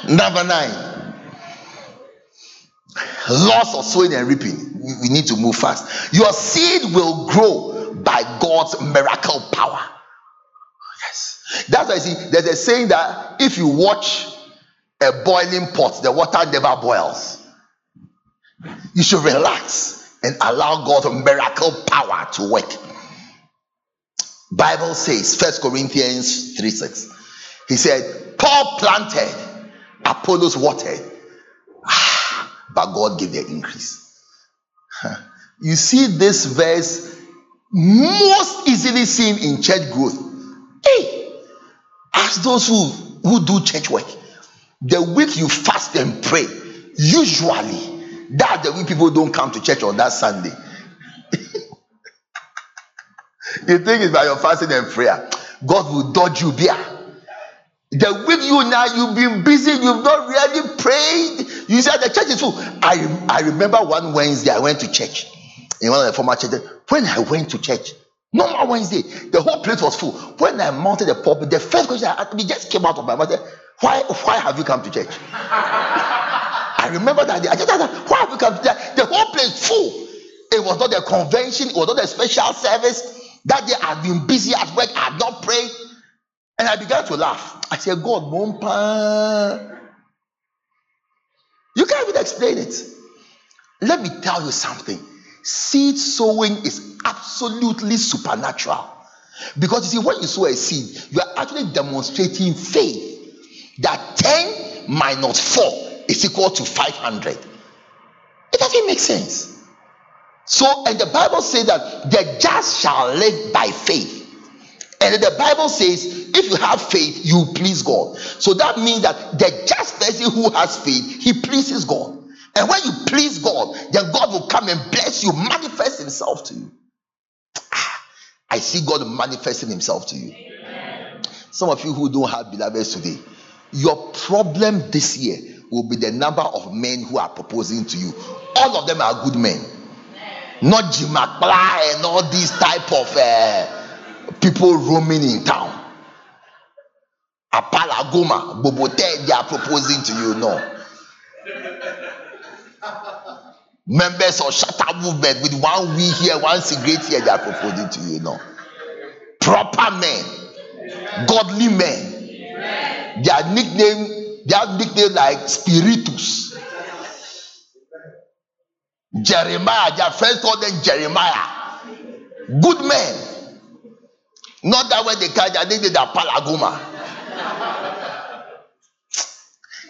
Number nine. Loss of sowing and reaping. We need to move fast. Your seed will grow by God's miracle power. Yes. That's why I see there's a saying that if you watch a boiling pot, the water never boils. You should relax and allow God's miracle power to work. Bible says, First Corinthians 3 6. He said, Paul planted, Apollos watered ah, but God gave the increase. You see this verse most easily seen in church growth. Hey, ask those who, who do church work. The week you fast and pray, usually that the week people don't come to church on that Sunday. you think it's by your fasting and prayer. God will dodge you there. The week you now you've been busy, you've not really prayed. You said the church is full. I, I remember one Wednesday I went to church in one of the former churches. When I went to church, normal Wednesday, the whole place was full. When I mounted the pulpit, the first question I asked me just came out of my mouth. Why, why have you come to church? I remember that day. I just asked, why have you come to church? The whole place full. It was not a convention, it was not a special service. That day I'd been busy at work, I had not prayed. And I began to laugh. I said, God, Mompa. You can't even explain it. Let me tell you something. Seed sowing is absolutely supernatural. Because you see, when you sow a seed, you are actually demonstrating faith that 10 minus 4 is equal to 500. It doesn't make sense. So, and the Bible says that the just shall live by faith. And the Bible says, if you have faith, you please God. So that means that the just person who has faith, he pleases God. And when you please God, then God will come and bless you, manifest himself to you. Ah, I see God manifesting himself to you. Some of you who don't have beloveds today, Your problem this year will be the number of men who are proposing to you. All of them are good men. Not Jim McBly and all these type of uh, people roaming in town. Apalagoma, Bobote, they are proposing to you. No. Members of Shatta movement with one we here, one cigarette here, they are proposing to you. No. Proper men, godly men. Their nickname, their nickname like spiritus. Jeremiah, their friends called them Jeremiah. Good men. Not that when they catch, I think they are palagoma.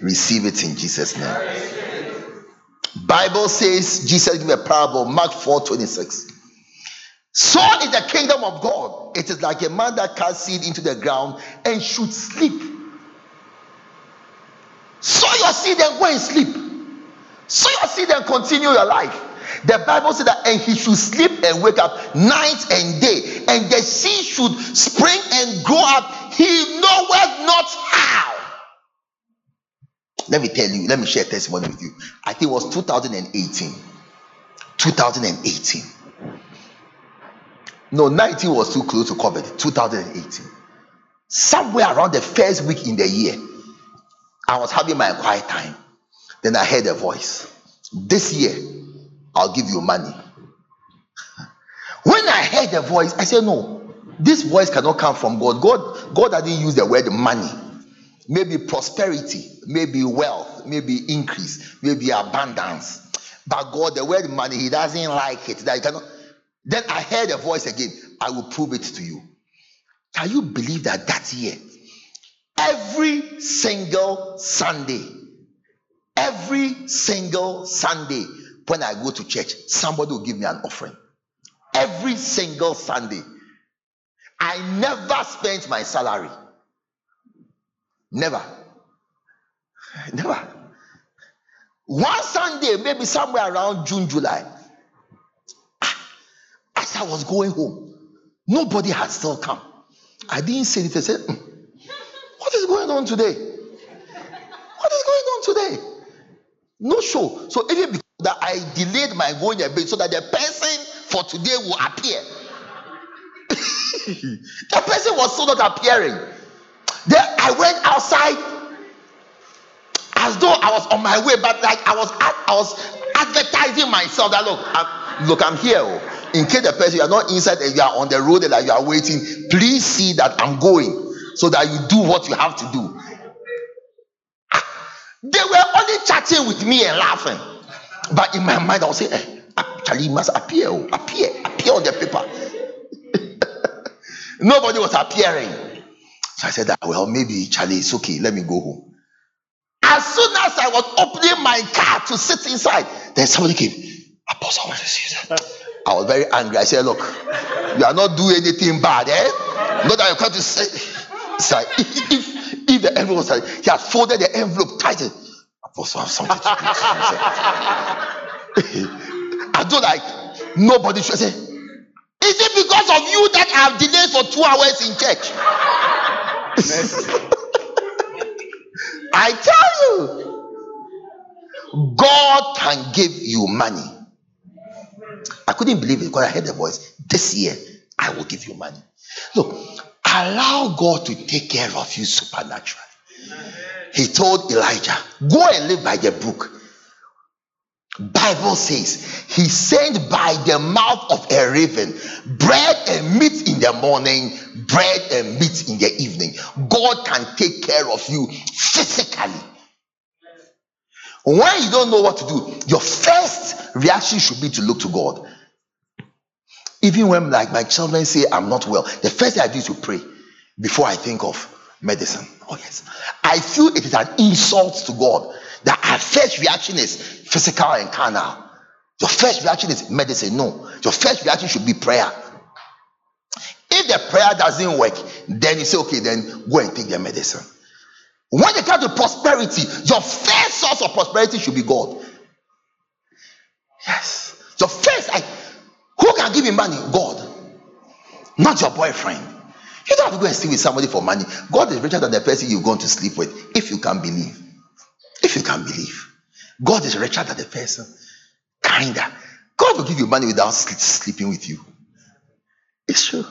Receive it in Jesus' name. Bible says Jesus gave a parable, Mark 4 26. So is the kingdom of God. It is like a man that casts seed into the ground and should sleep. Sow your seed and go and sleep. Sow your seed and continue your life. The Bible said that, and he should sleep and wake up night and day, and the seed should spring and grow up. He knoweth not how. Let me tell you, let me share testimony with you. I think it was 2018. 2018. No, 19 was too close to COVID. 2018. Somewhere around the first week in the year, I was having my quiet time. Then I heard a voice. This year, I'll give you money. When I heard the voice, I said, No, this voice cannot come from God. God, God didn't use the word money maybe prosperity, maybe wealth, maybe increase, maybe abundance. But God, the word money, He doesn't like it. That cannot. Then I heard a voice again. I will prove it to you. Can you believe that that year, every single Sunday, every single Sunday, when I go to church, somebody will give me an offering. Every single Sunday. I never spent my salary. Never. Never. One Sunday, maybe somewhere around June, July, ah, as I was going home, nobody had still come. I didn't say it. I said, mm, What is going on today? What is going on today? No show. So even because that I delayed my going a bit so that the person for today will appear. the person was still not appearing. Then I went outside as though I was on my way, but like I was I was advertising myself that look, I'm, look, I'm here. Oh. In case the person you are not inside and you are on the road and like you are waiting, please see that I'm going so that you do what you have to do. They were only chatting with me and laughing, but in my mind I was saying, eh, Charlie must appear, oh, appear, appear on the paper. Nobody was appearing. So I said that, well, maybe Charlie, it's okay. Let me go home. As soon as I was opening my car to sit inside, then somebody came. Apostle, I want to see that. I was very angry. I said, Look, you are not doing anything bad, eh? Not that you're going to say. It's if, if, if the envelope was he had folded the envelope tighter. Apostle, I have something to do. I do like, nobody should say, Is it because of you that I have delayed for two hours in church? I tell you, God can give you money. I couldn't believe it because I heard the voice. This year, I will give you money. Look, allow God to take care of you supernaturally. He told Elijah, Go and live by the brook. Bible says he sent by the mouth of a raven bread and meat in the morning, bread and meat in the evening. God can take care of you physically. When you don't know what to do, your first reaction should be to look to God. Even when, like my children say, I'm not well, the first thing I do is to pray before I think of medicine. Oh, yes. I feel it is an insult to God that our first reaction is physical and carnal. Your first reaction is medicine. No, your first reaction should be prayer. If the prayer doesn't work, then you say, okay, then go and take the medicine. When it comes to prosperity, your first source of prosperity should be God. Yes. Your first, I, who can give you money? God. Not your boyfriend. You don't have to go and sleep with somebody for money. God is richer than the person you're going to sleep with, if you can believe. If you can believe. God is richer than the person. Kinda. God will give you money without sleeping with you. It's true.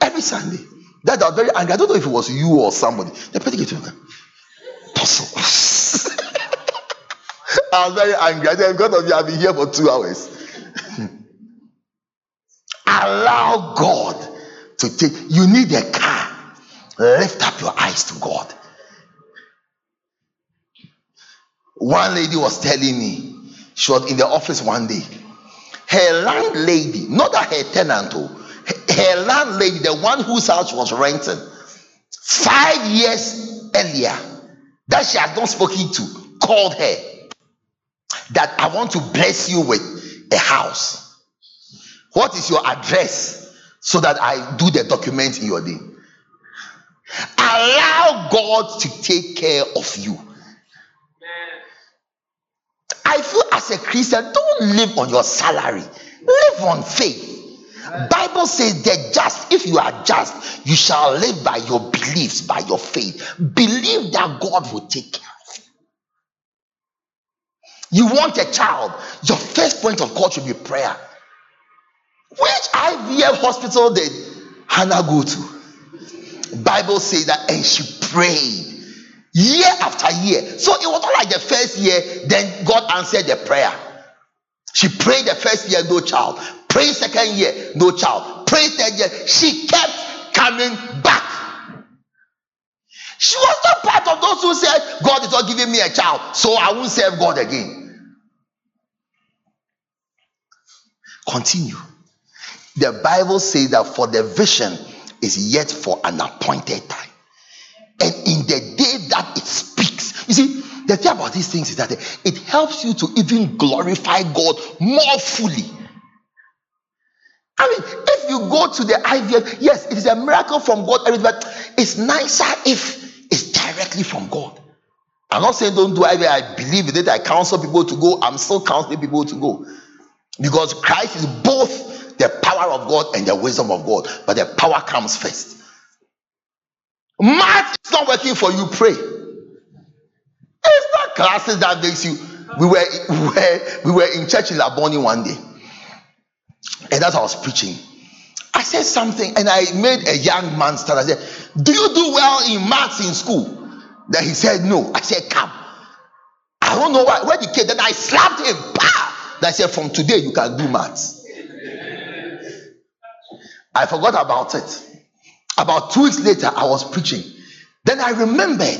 Every Sunday. That I was very angry. I don't know if it was you or somebody. The person came to me. I was very angry. I said, God of you, I've been here for two hours. Allow God to take. You need a car. Lift up your eyes to God. One lady was telling me, she was in the office one day. Her landlady, not that her tenant, oh, her landlady, the one whose house was rented, five years earlier, that she has not spoken to, called her that I want to bless you with a house. What is your address so that I do the document in your name? Allow God to take care of you. I feel as a Christian, don't live on your salary, live on faith. Bible says that just if you are just, you shall live by your beliefs, by your faith. Believe that God will take care of you. you want a child, your first point of call should be prayer. Which IVF hospital did Hannah go to? Bible says that and she prayed year after year. So it was not like the first year, then God answered the prayer. She prayed the first year, no child. Prayed second year, no child. Prayed third year, she kept coming back. She was not part of those who said, God is not giving me a child, so I won't serve God again. Continue. The Bible says that for the vision is yet for an appointed time. And in the day that it speaks, you see, the thing about these things is that it helps you to even glorify God more fully. I mean, if you go to the IVF, yes, it is a miracle from God, but it's nicer if it's directly from God. I'm not saying don't do IVF. I believe in it. I counsel people to go. I'm still counseling people to go. Because Christ is both power of God and the wisdom of God, but the power comes first. Math is not working for you, pray. It's not classes that makes you. We were, we were, we were in church in Labone one day, and as I was preaching, I said something, and I made a young man stand. I said, Do you do well in maths in school? Then he said, No. I said, Come. I don't know why. Where the kid, then I slapped him. Bah! That said, from today you can do maths. I forgot about it. About two weeks later, I was preaching. Then I remembered.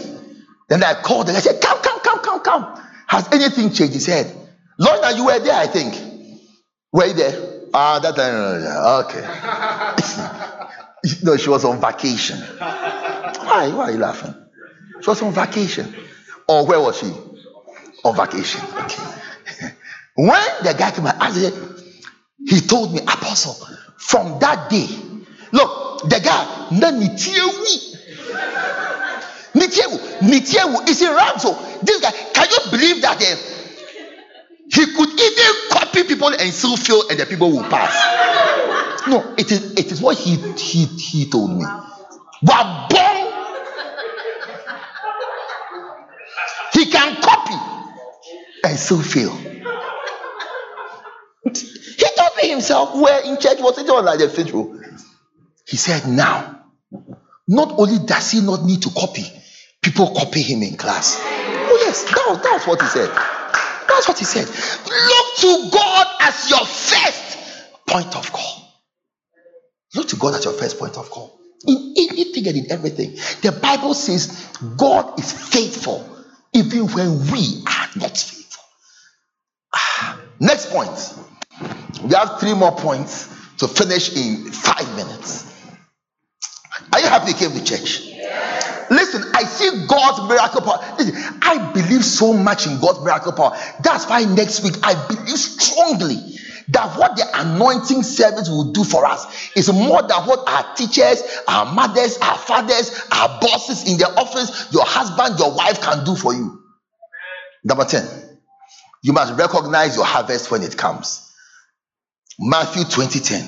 Then I called and I said, Come, come, come, come, come. Has anything changed? He said, Lord, now you were there, I think. Were you there? Ah, that time. Okay. no, she was on vacation. Why? Why are you laughing? She was on vacation. Or where was she? On vacation. Okay. When the guy came, I said, he told me, Apostle, from that day, look, the guy, Nitiewu. Nitiewu, is in Ramso. This guy, can you believe that uh, he could even copy people and still fail, and the people will pass? No, it is it is what he he he told me. Wabong. He can copy and still fail. He told me himself where in church was it on like the row. He said, Now, not only does he not need to copy, people copy him in class. Oh, yes, that, that's what he said. That's what he said. Look to God as your first point of call. Look to God as your first point of call. In anything and in everything. The Bible says God is faithful even when we are not faithful. Ah, next point. We have three more points to finish in five minutes. Are you happy you came to church? Listen, I see God's miracle power. Listen, I believe so much in God's miracle power. That's why next week I believe strongly that what the anointing service will do for us is more than what our teachers, our mothers, our fathers, our bosses in the office, your husband, your wife can do for you. Number 10, you must recognize your harvest when it comes. Matthew 20:10.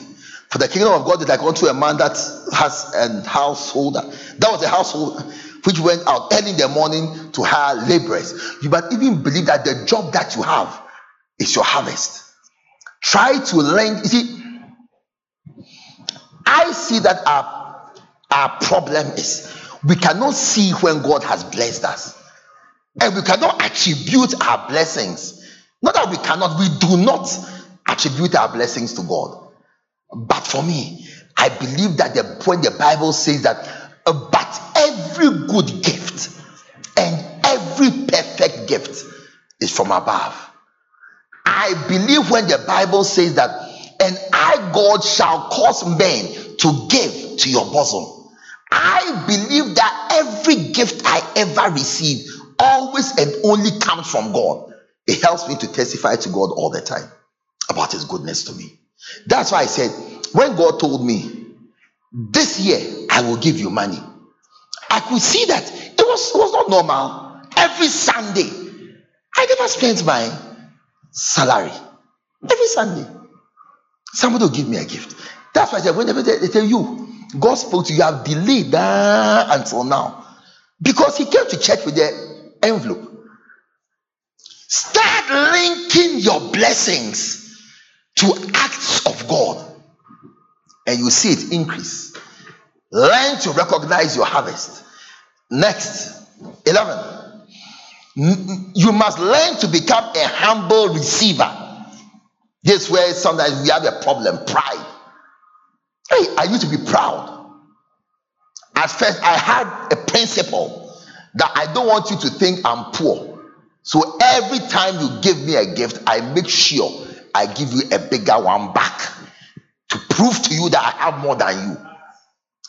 For the kingdom of God is like unto a man that has a householder. That was a household which went out early in the morning to hire laborers. You might even believe that the job that you have is your harvest. Try to learn. You see, I see that our, our problem is we cannot see when God has blessed us. And we cannot attribute our blessings. Not that we cannot, we do not attribute our blessings to God. But for me, I believe that the when the Bible says that, but every good gift and every perfect gift is from above. I believe when the Bible says that, and I, God, shall cause men to give to your bosom. I believe that every gift I ever receive always and only comes from God. It helps me to testify to God all the time about His goodness to me. That's why I said, when God told me, this year I will give you money, I could see that it was, it was not normal. Every Sunday, I never spent my salary. Every Sunday, somebody will give me a gift. That's why I said, whenever they, they tell you, God spoke to you, have delayed that until now. Because he came to church with the envelope. Start linking your blessings to acts of God, and you see it increase. Learn to recognize your harvest. Next, 11. You must learn to become a humble receiver. This where sometimes we have a problem pride. Hey, I used to be proud. At first, I had a principle that I don't want you to think I'm poor. So every time you give me a gift, I make sure I give you a bigger one back to prove to you that I have more than you.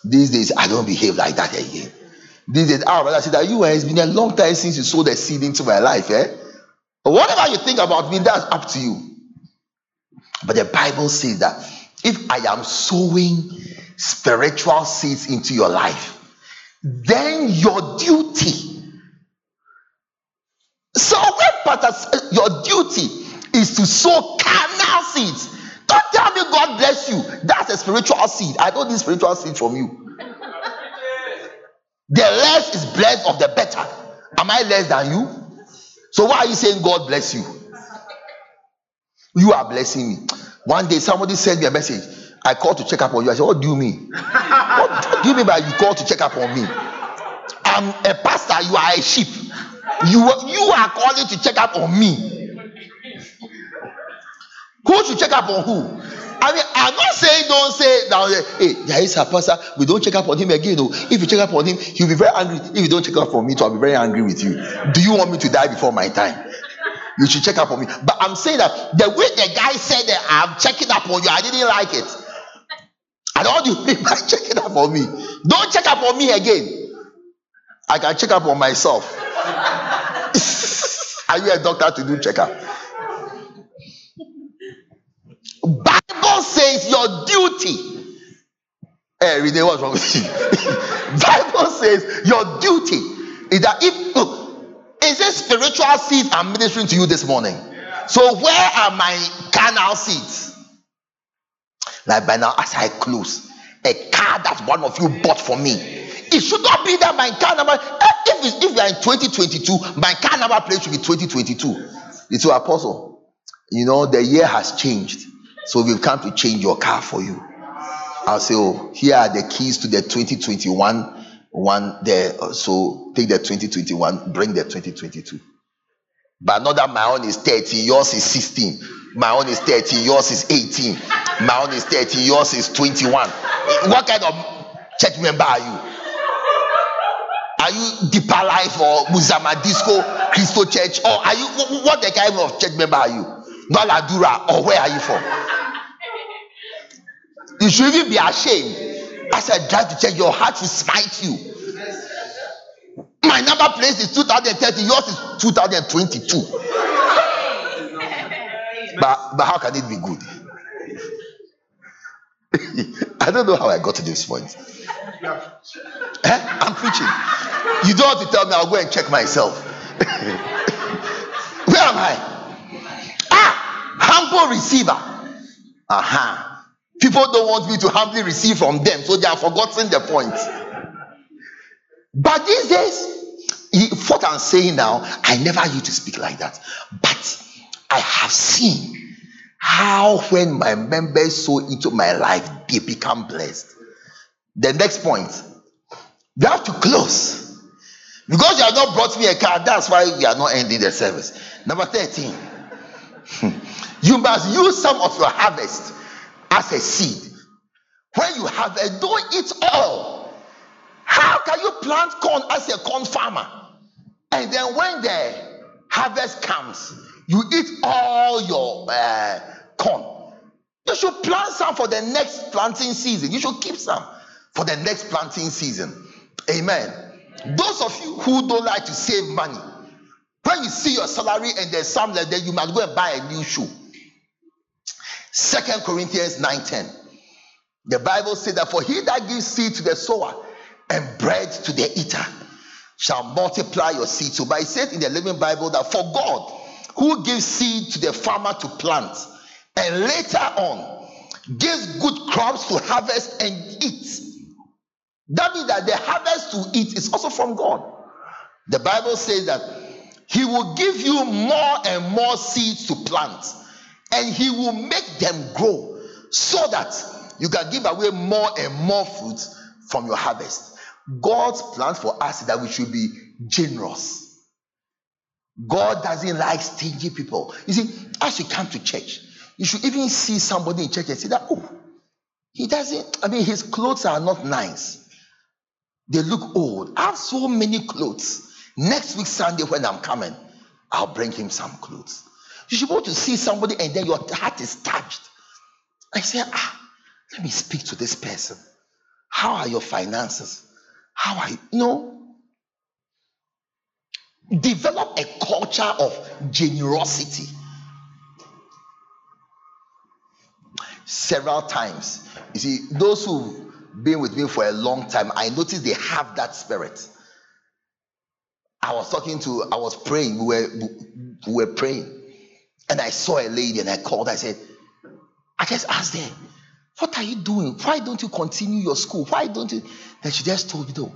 These days, I don't behave like that again. These days, our brother said that you it's been a long time since you sowed a seed into my life, eh? Whatever you think about me, that's up to you. But the Bible says that if I am sowing spiritual seeds into your life, then your duty. So when your duty is to sow carnal seeds. Don't tell me God bless you. That's a spiritual seed. I don't need spiritual seed from you. The less is blessed of the better. Am I less than you? So why are you saying God bless you? You are blessing me. One day somebody sent me a message. I called to check up on you. I said, What do you mean? what, do you mean by you called to check up on me? I'm a pastor, you are a sheep. You, you are calling to check up on me. Who should check up on who? I mean, I'm not saying don't say now, eh, hey, there is a pastor, we don't check up on him again. No, if you check up on him, he'll be very angry. If you don't check up on me, too, I'll be very angry with you. Do you want me to die before my time? You should check up on me. But I'm saying that the way the guy said that I'm checking up on you, I didn't like it. And all you mean by checking up on me? Don't check up on me again. I can check up on myself. Are you a doctor to do checkup? Bible says your duty. Hey, Renee, what's wrong with you? Bible says your duty is that if look, is it spiritual seeds I'm ministering to you this morning? So where are my carnal seeds? Like by now, as I close, a car that one of you bought for me. It should not be that my car number. Eh, if, if we are in 2022, my car number plate should be 2022. It's your apostle. You know, the year has changed. So we've come to change your car for you. I'll say, oh, here are the keys to the 2021 one there. Uh, so take the 2021, bring the 2022. But not that my own is 30, yours is 16. My own is 30, yours is 18. My own is 30, yours is 21. What kind of church member are you? Are you Deeper Life or Musama Disco Christo Church? Or are you what the kind of church member are you? Noladura, or where are you from? You should even be ashamed. As I drive to church, your heart will smite you. My number plate is 2030, yours is 2022. but, but how can it be good? I don't know how I got to this point. Eh? I'm preaching. You don't have to tell me, I'll go and check myself. Where am I? Humble receiver. Aha. Uh-huh. People don't want me to humbly receive from them, so they have forgotten the point. But these days, what I'm saying now, I never used to speak like that. But I have seen how when my members sow into my life, they become blessed. The next point, we have to close. Because you have not brought me a car, that's why we are not ending the service. Number 13. You must use some of your harvest as a seed. When you have a, don't eat all. How can you plant corn as a corn farmer? And then when the harvest comes, you eat all your uh, corn. You should plant some for the next planting season. You should keep some for the next planting season. Amen. Those of you who don't like to save money, when you see your salary and there's some left, then you must go and buy a new shoe. Second Corinthians 9:10. The Bible says that for he that gives seed to the sower and bread to the eater shall multiply your seed. So, but it says in the Living Bible that for God, who gives seed to the farmer to plant, and later on gives good crops to harvest and eat. That means that the harvest to eat is also from God. The Bible says that He will give you more and more seeds to plant, and He will make them grow so that you can give away more and more fruit from your harvest. God's plan for us is that we should be generous. God doesn't like stingy people. You see, as you come to church, you should even see somebody in church and say that, oh, he doesn't, I mean, his clothes are not nice. They look old. I have so many clothes. Next week, Sunday, when I'm coming, I'll bring him some clothes. You should go to see somebody and then your heart is touched. I say, ah, let me speak to this person. How are your finances? How are you? you know, develop a culture of generosity. Several times, you see, those who've been with me for a long time, I noticed they have that spirit. I was talking to, I was praying, we were, we were praying, and I saw a lady and I called, I said, I just asked her, What are you doing? Why don't you continue your school? Why don't you? And she just told me, though,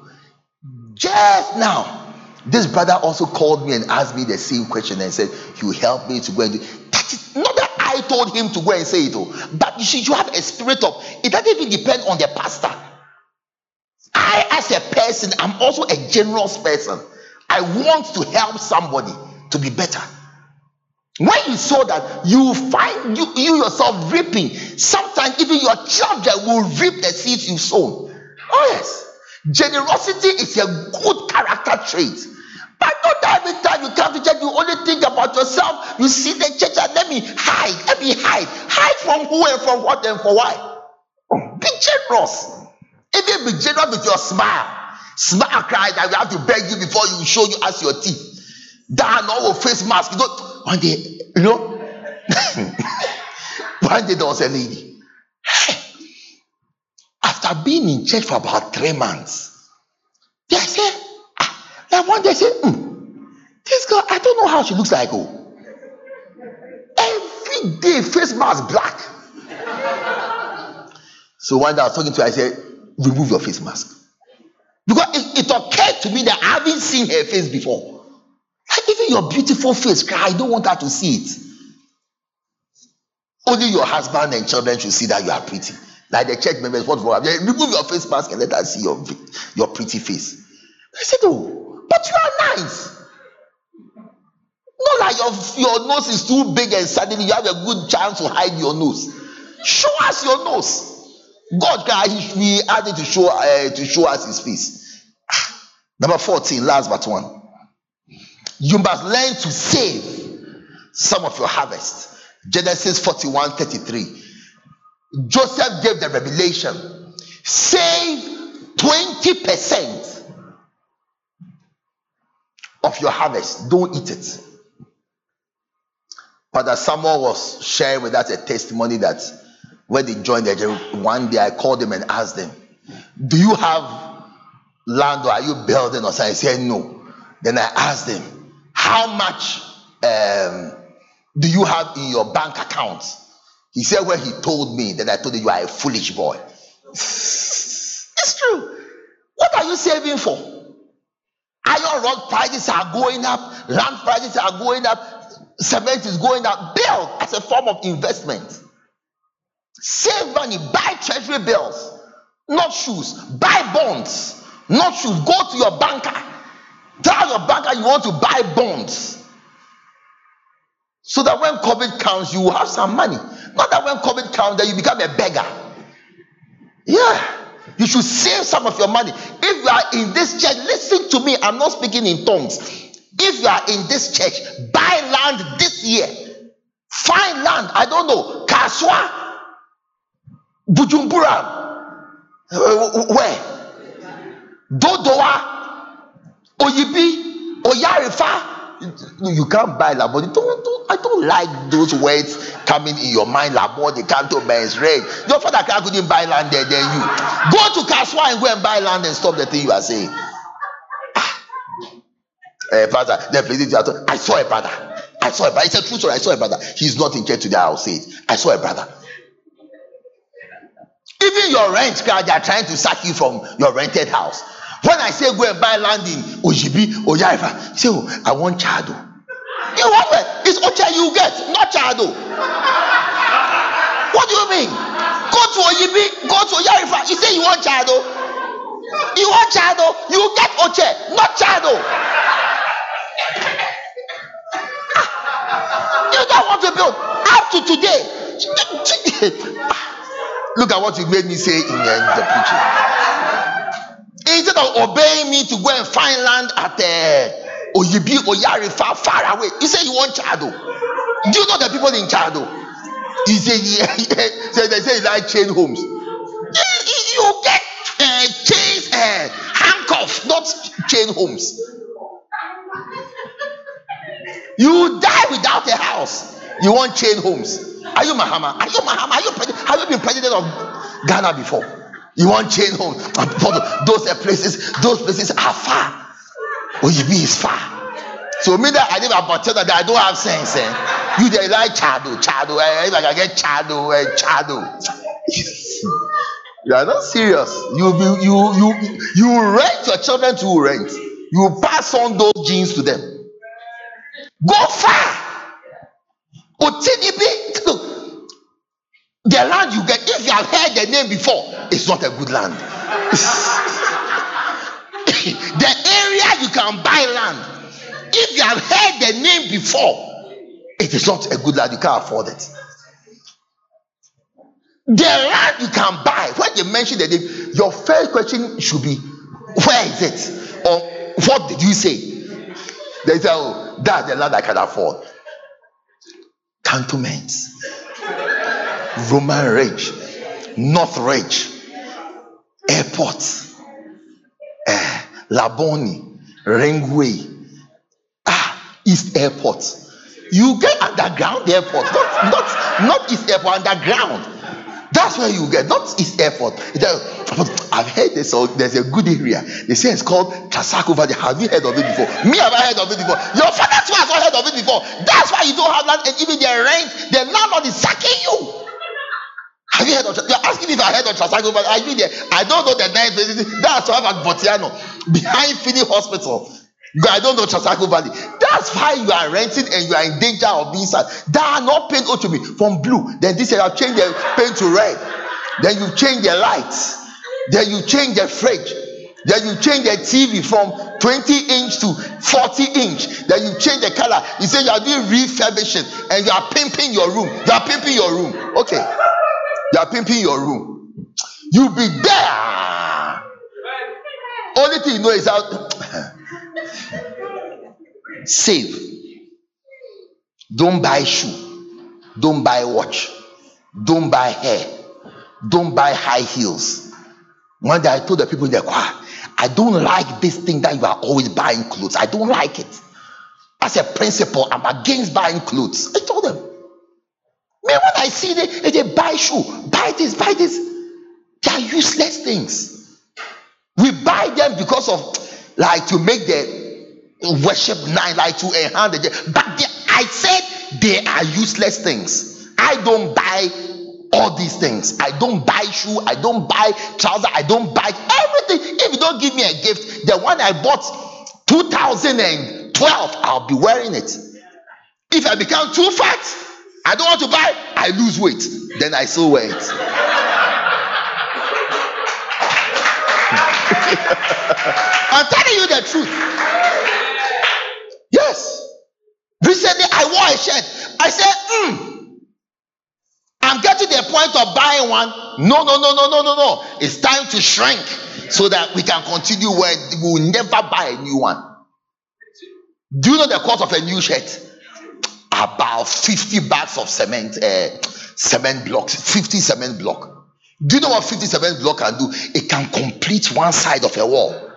just now, this brother also called me and asked me the same question and said, You help me to go and do that. Is not that I told him to go and say it, oh, but you should you have a spirit of it doesn't even depend on the pastor. I, as a person, I'm also a generous person. I want to help somebody to be better. When you sow that, you find you, you yourself reaping. Sometimes even your children will reap the seeds you've sown. Oh, yes. Generosity is a good character trait. But not every time you come to church, you only think about yourself. You see the church and let me hide. Let me hide. Hide from who and from what and for why. Oh, be generous. Even be generous with your smile. Smile cry that we have to beg you before you show you as your teeth. That no face mask. You know, one day, you know, one day there was a lady. After being in church for about three months, they said, and one day I said, hmm, this girl, I don't know how she looks like. Oh, every day face mask black. so one day I was talking to her, I said, remove your face mask. Because it, it occurred to me that I haven't seen her face before. Even your beautiful face, I don't want her to see it. Only your husband and children should see that you are pretty. Like the church members, what for? Remove your face mask and let us see your, your pretty face. I said, Oh, but you are nice. Not like your, your nose is too big and suddenly you have a good chance to hide your nose. Show us your nose. God we added to show uh, to show us his face. Number 14, last but one. You must learn to save some of your harvest. Genesis 41 33. Joseph gave the revelation. Save 20% of your harvest. Don't eat it. But Father Samuel was sharing with us a testimony that when they joined the one day I called them and asked them, Do you have land or are you building or something? Said, No. Then I asked them, How much um, do you have in your bank account? He said, When he told me, that I told you, you are a foolish boy. it's true. What are you saving for? Iron rod prices are going up, land prices are going up, cement is going up. Build as a form of investment. Save money, buy treasury bills, not shoes, buy bonds, not shoes. Go to your banker, tell your banker you want to buy bonds. So that when COVID comes, you will have some money. Not that when COVID comes, then you become a beggar. Yeah. You should save some of your money. If you are in this church, listen to me. I'm not speaking in tongues. If you are in this church, buy land this year. Find land. I don't know. Kasoa, Buduburam, uh, where? Dodowa, Oyibi, Oyarifa. You can't buy Labodi. Don't, don't, I don't like those words coming in your mind. Labodi, Canto, Ben's Red. Your father couldn't buy land there, then you. Go to Kasoa and go and buy land and stop the thing you are saying. Uh, Pastor, the I saw a brother. I saw a brother. It's a true story. I saw a brother. He's not in church today. I'll say it. I saw a brother. Even your rent crowd, they are trying to sack you from your rented house. When I say go and buy land in Ojibi, you say, oh, I want Chado. You want it? It's Ocha you get, not Chado. What do you mean? Go to Ojibi, go to Oyaifa. You say you want Chado. You want Chado, you get Oche, not Chado. You don't want to build up to today. Look at what you made me say in the, the preaching. Instead of obeying me to go and find land at uh, Oyibi Oyari far, far away, you say you want Chado. Do you know the people in Chado? He say, yeah, yeah. they say like chain homes. You, get uh, chains, uh, handcuffs, not chain homes. You die without a house. You want chain homes. Are you Mahama? Are you Mahama? Are you have you been president of Ghana before? You want chain homes? Those are places, those places are far. Oyibi is far. So me that I live about that I don't have sense. Eh? You they like Chado, Chado. Eh? If I can get Chado, eh? Chado. you are not serious. You be, you you you rent your children to rent. You pass on those genes to them. Go far. Look, the land you get, if you have heard the name before, it's not a good land. the area you can buy land, if you have heard the name before, it is not a good land. You can't afford it. The land you can buy, when they mention the name, your first question should be, where is it? Or what did you say? They say, oh, that's the land I can afford. Cantonments, Roman Ridge, North Ridge, Airport, uh, Labone, Ringway, ah, East Airport. You get underground airport, not not not East Airport, underground. That's where you get, not East Airport. I've heard there's a, there's a good area. They say it's called Trasak. Have you heard of it before? Me, have I heard of it before? Your father too has not heard of it before. That's why you don't have land and even their rent, the landlord is sacking you. Have you heard of You're asking if I heard of over there. I I don't know the name. That's why I'm at Botiano, behind Finney Hospital. I don't know Trasacco Valley. That's why you are renting and you are in danger of being sad. That are not paint to me from blue. Then this year I've changed the paint to red. Then you change the lights. Then you change the fridge. Then you change the TV from 20 inch to 40 inch. Then you change the color. You say you are doing refurbishing and you are pimping your room. You are pimping your room. Okay. You are pimping your room. You be there. Only thing you know is out. Save. Don't buy shoe. Don't buy watch. Don't buy hair. Don't buy high heels. One day I told the people in the choir, ah, I don't like this thing that you are always buying clothes. I don't like it. As a principle, I'm against buying clothes. I told them. Man, when I see they, they buy shoe, buy this, buy this, they are useless things. We buy them because of like to make the worship night like to enhance the but they, i said they are useless things I don't buy all these things. I don't buy shoe, I don't buy trouser, I don't buy everything. If you don't give me a gift, the one I bought 2012, I'll be wearing it. If I become too fat, I don't want to buy, I lose weight. Then I still wear it. I'm telling you the truth. Yes. Recently, I wore a shirt. I said, hmm, I'm getting the point of buying one. No, no, no, no, no, no, no. It's time to shrink so that we can continue where we will never buy a new one. Do you know the cost of a new shirt? About 50 bags of cement, uh, cement blocks, 50 cement block. Do you know what 50 cement block can do? It can complete one side of a wall.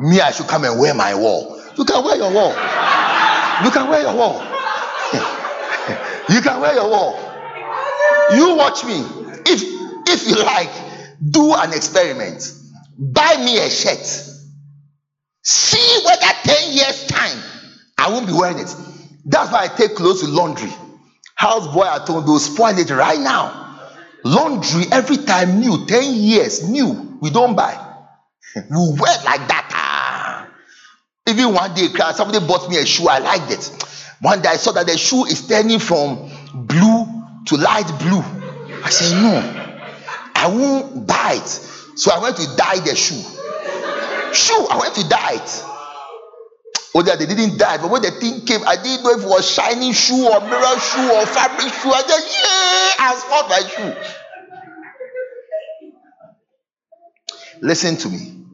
Me, I should come and wear my wall. You can wear your wall. You can wear your wall. you can wear your wall. You watch me. If if you like, do an experiment. Buy me a shirt. See whether 10 years time I won't be wearing it. That's why I take clothes to laundry. Houseboy, I told you spoil it right now. Laundry every time new, 10 years new. We don't buy. We wear like that. Ah. Even one day, somebody bought me a shoe. I liked it. One day I saw that the shoe is turning from blue to light blue. I said, No, I won't buy it. So I went to dye the shoe. Shoe, I went to dye it. Oh, that they didn't die. but when the thing came, I didn't know if it was shining shoe or mirror shoe or fabric shoe. I said, Yeah, I spot my shoe. Listen to me.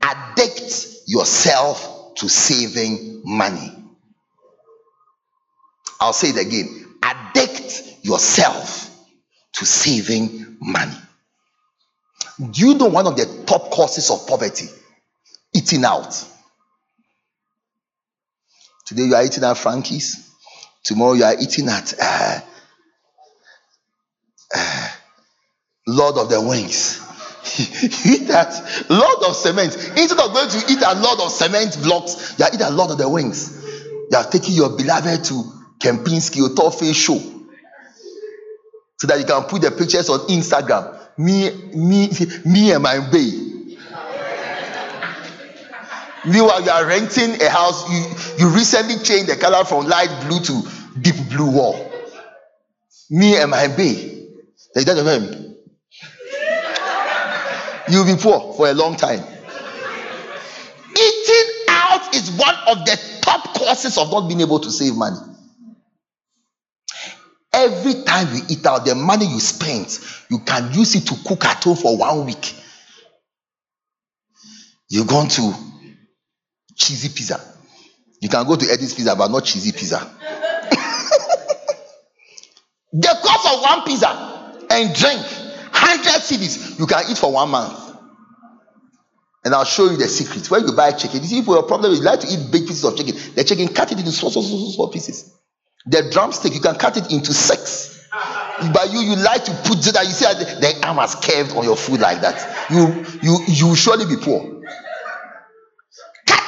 Addict yourself to saving money. I'll say it again. Addict yourself to saving money. Do you know one of the top causes of poverty? Eating out. Today you are eating at Frankie's. Tomorrow you are eating at uh, uh, Lord of the Wings. eat that Lord of cement. Instead of going to eat a lot of cement blocks, you are eating a lot of the wings. You are taking your beloved to Kempinski or Toffee show so that you can put the pictures on Instagram. Me, me, me and my baby. Meanwhile, you are renting a house. You, you recently changed the color from light blue to deep blue wall. Me and my baby. Like that of You'll be poor for a long time. Eating out is one of the top causes of not being able to save money. Every time you eat out, the money you spend, you can use it to cook at home for one week. You're going to cheesy pizza. You can go to Eddie's Pizza, but not cheesy pizza. the cost of one pizza and drink, 100 cedis, you can eat for one month. And I'll show you the secret. When you buy chicken, you see, for your problem, you like to eat big pieces of chicken. The chicken, cut it into small, small, small, small pieces. The drumstick, you can cut it into six. But you, you like to put that. You see the arm has curved on your food like that. You, you, you surely be poor.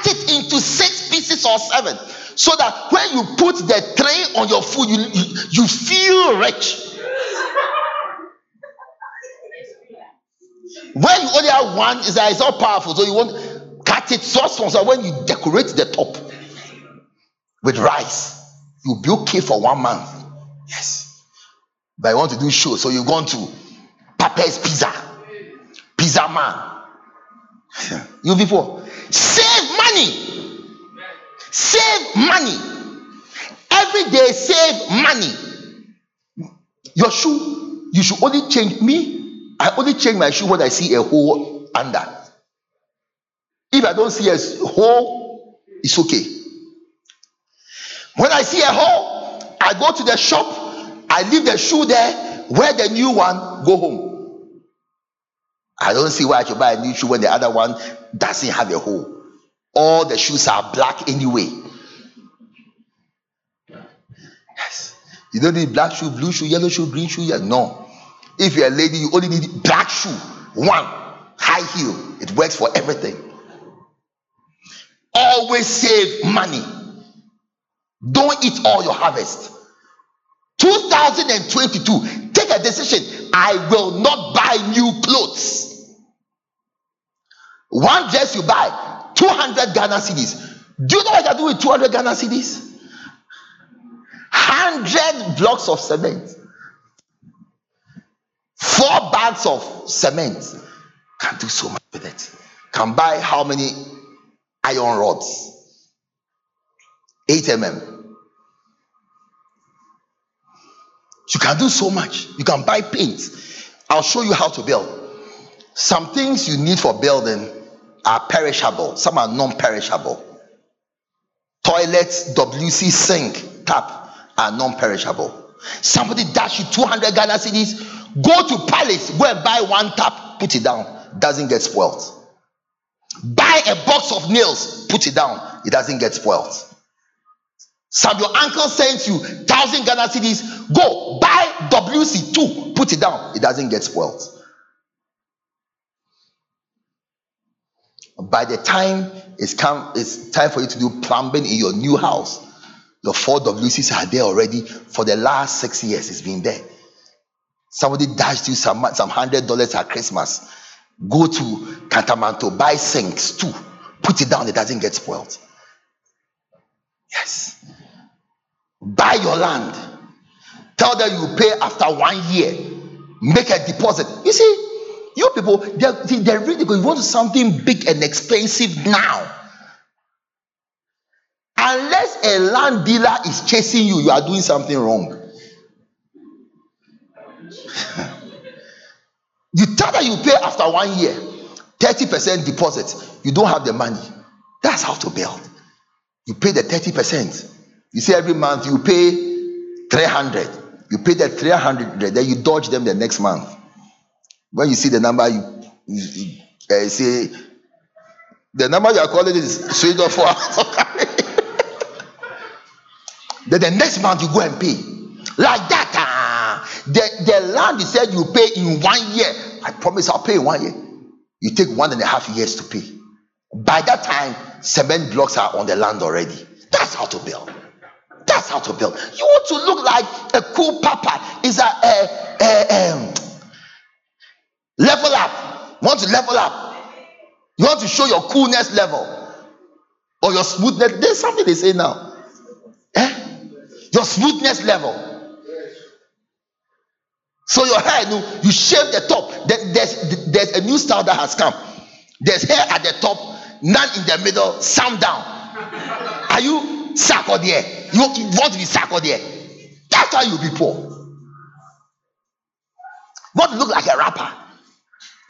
Cut it into six pieces or seven, so that when you put the tray on your food, you, you, you feel rich. When you only have one, it's, it's not powerful, so you want cut it so small. So when you decorate the top with rice, you'll be okay for one month. Yes. But I want to do show, so you're going to Papa's Pizza, Pizza Man. You'll be poor. Save money. Save money. Every day, save money. Your shoe, you should only change me. I only change my shoe when I see a hole under. If I don't see a hole, it's okay. When I see a hole, I go to the shop, I leave the shoe there, wear the new one, go home. I don't see why I should buy a new shoe when the other one doesn't have a hole. All the shoes are black anyway. Yes. You don't need black shoe, blue shoe, yellow shoe, green shoe. Yeah, no. If you're a lady, you only need black shoe, one high heel. It works for everything. Always save money. Don't eat all your harvest. 2022, take a decision. I will not buy new clothes. One dress you buy, 200 Ghana cedis. Do you know what I can do with 200 Ghana cedis? 100 blocks of cement, four bags of cement. Can do so much with it. Can buy how many iron rods? 8 mm. You can do so much. You can buy paint. I'll show you how to build. Some things you need for building are perishable, some are non perishable. Toilets, WC sink, tap are non perishable. Somebody dash you 200 Ghana cedis, go to Palace, go and buy one tap, put it down, doesn't get spoiled. Buy a box of nails, put it down, it doesn't get spoiled. Some your uncle sends you thousand Ghana cedis. Go buy WC2, put it down. It doesn't get spoiled. By the time it's come, it's time for you to do plumbing in your new house. Your four WCs are there already for the last six years. It's been there. Somebody dashed you some some hundred dollars at Christmas. Go to Kantamanto, buy sinks too. Put it down. It doesn't get spoiled. Yes. Buy your land. Tell them you pay after one year. Make a deposit. You see, you people, they're, they're really going, you want something big and expensive now. Unless a land dealer is chasing you, you are doing something wrong. you tell that you pay after one year, 30% deposit. You don't have the money. That's how to build. You pay the 30%. You see, every month you pay 300. You pay the 300, then you dodge them the next month. When you see the number, you, you, you uh, say, the number you are calling is switched off for Then the next month you go and pay. Like that. Ah, the, the land you said you pay in one year. I promise I'll pay in one year. You take one and a half years to pay. By that time, cement blocks are on the land already. That's how to build. That's how to build. You want to look like a cool papa. Is a, a, a um, level up. You want to level up. You want to show your coolness level or your smoothness. There's something they say now. Eh? Your smoothness level. So your hair, you, you shave the top. There's, there's a new style that has come. There's hair at the top, none in the middle, some down. Are you sack or there? You want to be sacred there. That's why you'll be poor. To look like a rapper.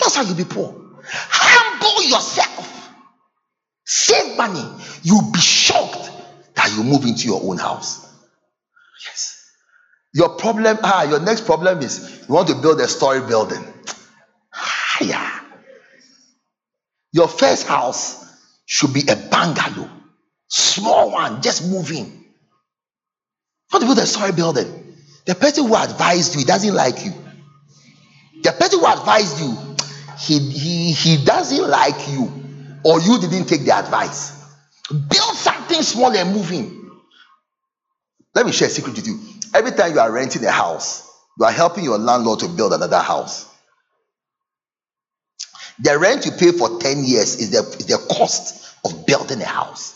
That's how you'll be poor. Humble yourself. Save money. You'll be shocked that you move into your own house. Yes. Your problem, ah, your next problem is you want to build a story building. Higher. Your first house should be a bungalow. Small one, just moving. How to build a story building? The person who advised you doesn't like you. The person who advised you, he, he, he doesn't like you, or you didn't take the advice. Build something small and move in. Let me share a secret with you. Every time you are renting a house, you are helping your landlord to build another house. The rent you pay for 10 years is the, is the cost of building a house.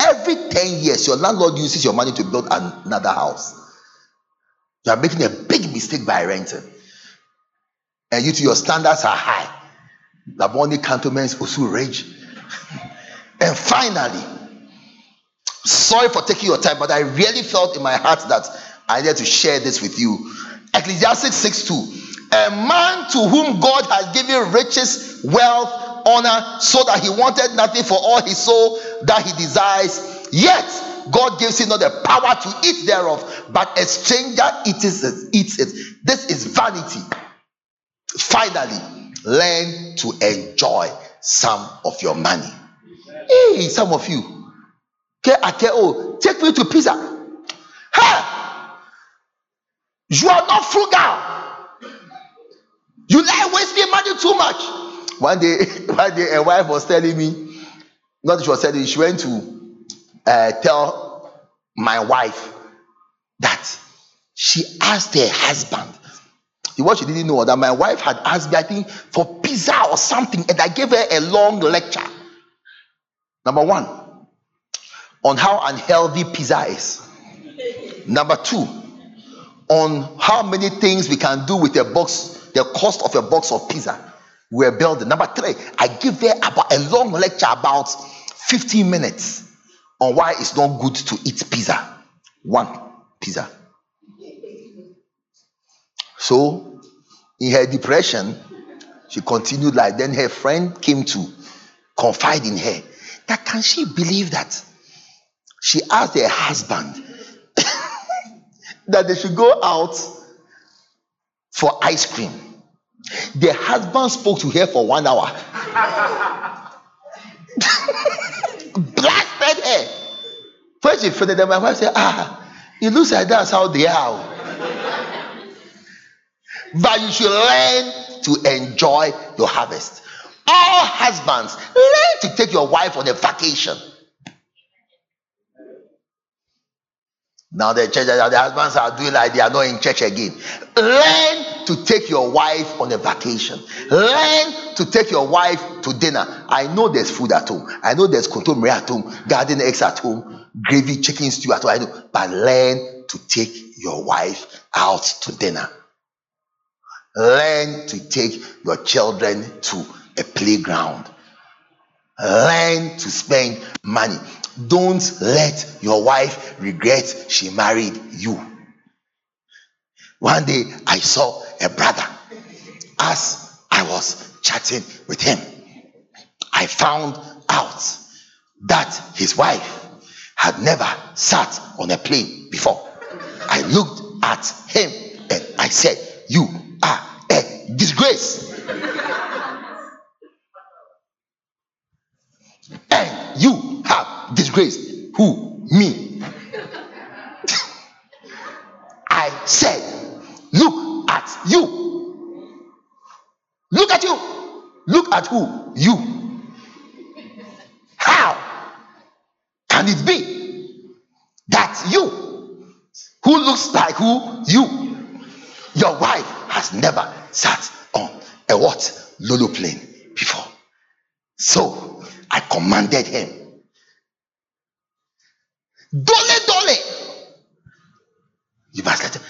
Every 10 years, your landlord uses your money to build another house. You are making a big mistake by renting. And you to your standards are high. Labone cantonments also rage. and finally, sorry for taking your time, but I really felt in my heart that I needed to share this with you. Ecclesiastes 6 2. A man to whom God has given riches, wealth, honor so that he wanted nothing for all his soul that he desires. Yet God gives him not the power to eat thereof, but a stranger eats it. Eats it. This is vanity. Finally, learn to enjoy some of your money. Hey, some of you. Okay, okay. Oh, take me to pizza. Hey, you are not frugal. You like wasting money too much. One day, one day, a wife was telling me, not she was telling me, she went to uh, tell my wife that she asked her husband. What she didn't know that my wife had asked me, I think, for pizza or something, and I gave her a long lecture. Number one, on how unhealthy pizza is. Number two, on how many things we can do with a box, the cost of a box of pizza we're building. Number three, I give her about a long lecture about 15 minutes on why it's not good to eat pizza. One pizza. So, in her depression, she continued like then her friend came to confide in her that can she believe that she asked her husband that they should go out for ice cream. The husband spoke to her for one hour. Blasted her. When she finished, my wife said, Ah, it looks like that's how they are. But you should learn to enjoy your harvest. All husbands, learn to take your wife on a vacation. Now the church, the husbands are doing like they are not in church again. Learn to take your wife on a vacation. Learn to take your wife to dinner. I know there's food at home. I know there's kontomire at home, garden eggs at home, gravy chicken stew at home. I know, but learn to take your wife out to dinner. Learn to take your children to a playground. Learn to spend money. Don't let your wife regret she married you. One day I saw a brother as I was chatting with him. I found out that his wife had never sat on a plane before. I looked at him and I said, You are a disgrace. and you have disgraced who? Me. I said, Look at you. Look at you. Look at who? You. How can it be that you, who looks like who? You. Your wife has never sat a what? Lolo plane before. So I commanded him. Dole, dole. You must let him.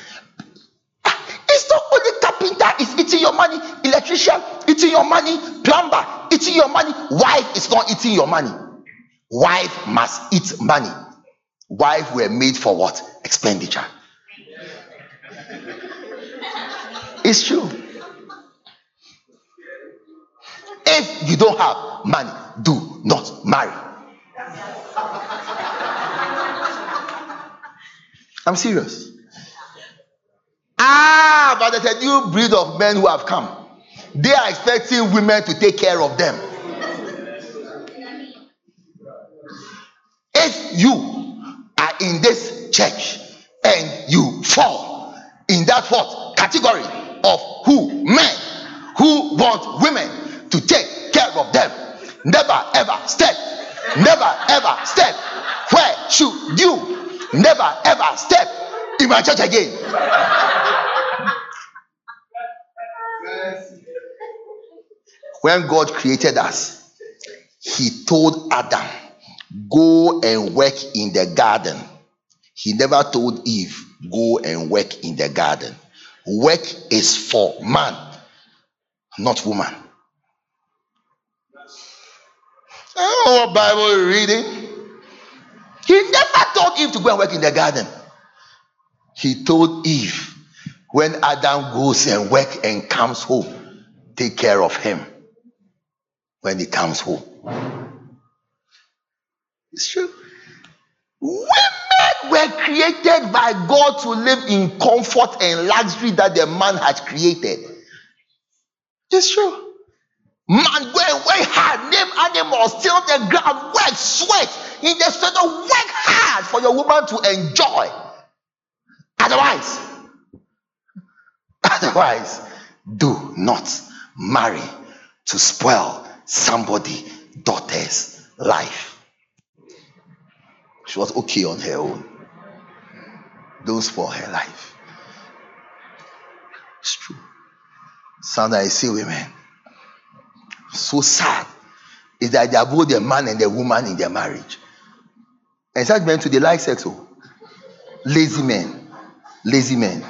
Ah, It's not only carpenter is eating your money, electrician eating your money, plumber eating your money. Wife is not eating your money. Wife must eat money. Wife were made for what? Expenditure. It's true. If you don't have money, do not marry. I'm serious. Ah, but there's a new breed of men who have come. They are expecting women to take care of them. If you are in this church and you fall in that what category of who men who want women to take care of them, never ever step, never ever step. Where should you never ever step in my church again? When God created us, He told Adam, Go and work in the garden. He never told Eve, Go and work in the garden. Work is for man, not woman. I don't know what Bible you're reading. He never told Eve to go and work in the garden. He told Eve, when Adam goes and work and comes home, take care of him when he comes home. It's true. Women were created by God to live in comfort and luxury that the man had created. It's true. Man, and work hard, name animals, till the ground, work, sweat in the sweat of work hard for your woman to enjoy. Otherwise, otherwise, do not marry to spoil somebody daughter's life. She was okay on her own. Don't spoil her life. It's true. Sometimes I see women so sad is that they are both the man and the woman in their marriage. And such men to the like sex. Oh. Lazy men. Lazy men.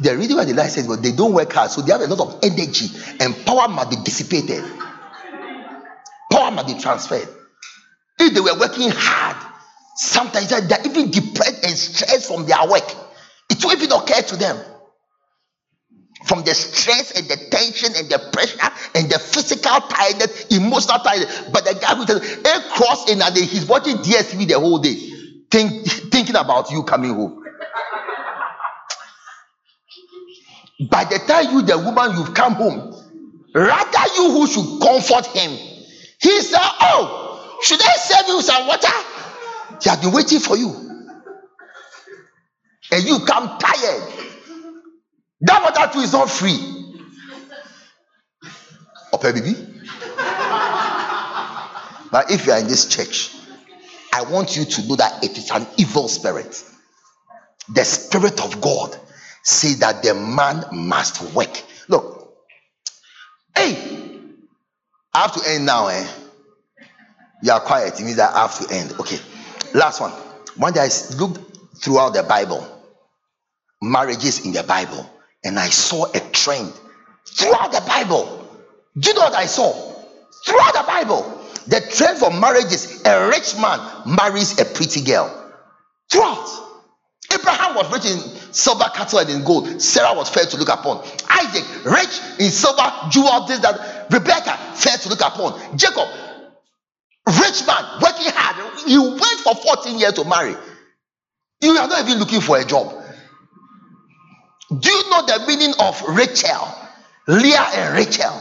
The reason why they like sex, but they don't work hard, so they have a lot of energy, and power must be dissipated. Power must be transferred. If they were working hard, sometimes they're even depressed and stressed from their work. It will even occur to them from the stress and the tension and the pressure and the physical tiredness, emotional tiredness. But the guy who says, a cross in a day, he's watching DSTV the whole day, think, thinking about you coming home. By the time you, the woman, you've come home, rather you who should comfort him, he said, Oh, should I serve you some water? He has been waiting for you. And you come tired that water too is not free. Okay, baby. but if you are in this church, I want you to know that it is an evil spirit. The spirit of God say that the man must work. Look, hey, I have to end now, eh? You are quiet. It means that I have to end. Okay. Last one. One day I looked throughout the Bible, marriages in the Bible and I saw a trend throughout the Bible. Do you know what I saw? Throughout the Bible, the trend for marriage is a rich man marries a pretty girl. Throughout. Abraham was rich in silver, cattle, and in gold. Sarah was fair to look upon. Isaac, rich in silver, jewels, this, that. Rebecca, fair to look upon. Jacob, rich man, working hard. He went for 14 years to marry. You are not even looking for a job. Do you know the meaning of Rachel? Leah and Rachel.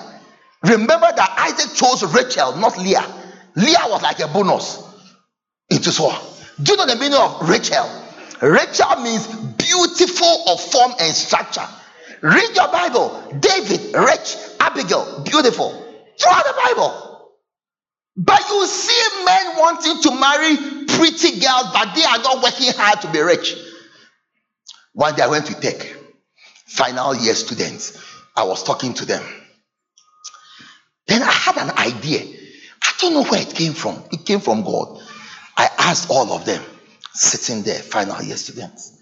Remember that Isaac chose Rachel, not Leah. Leah was like a bonus into so. Do you know the meaning of Rachel? Rachel means beautiful of form and structure. Read your Bible. David, rich. Abigail, beautiful. Throughout the Bible. But you see men wanting to marry pretty girls, but they are not working hard to be rich. One day I went to take final year students. I was talking to them. Then I had an idea. I don't know where it came from. It came from God. I asked all of them sitting there, final year students.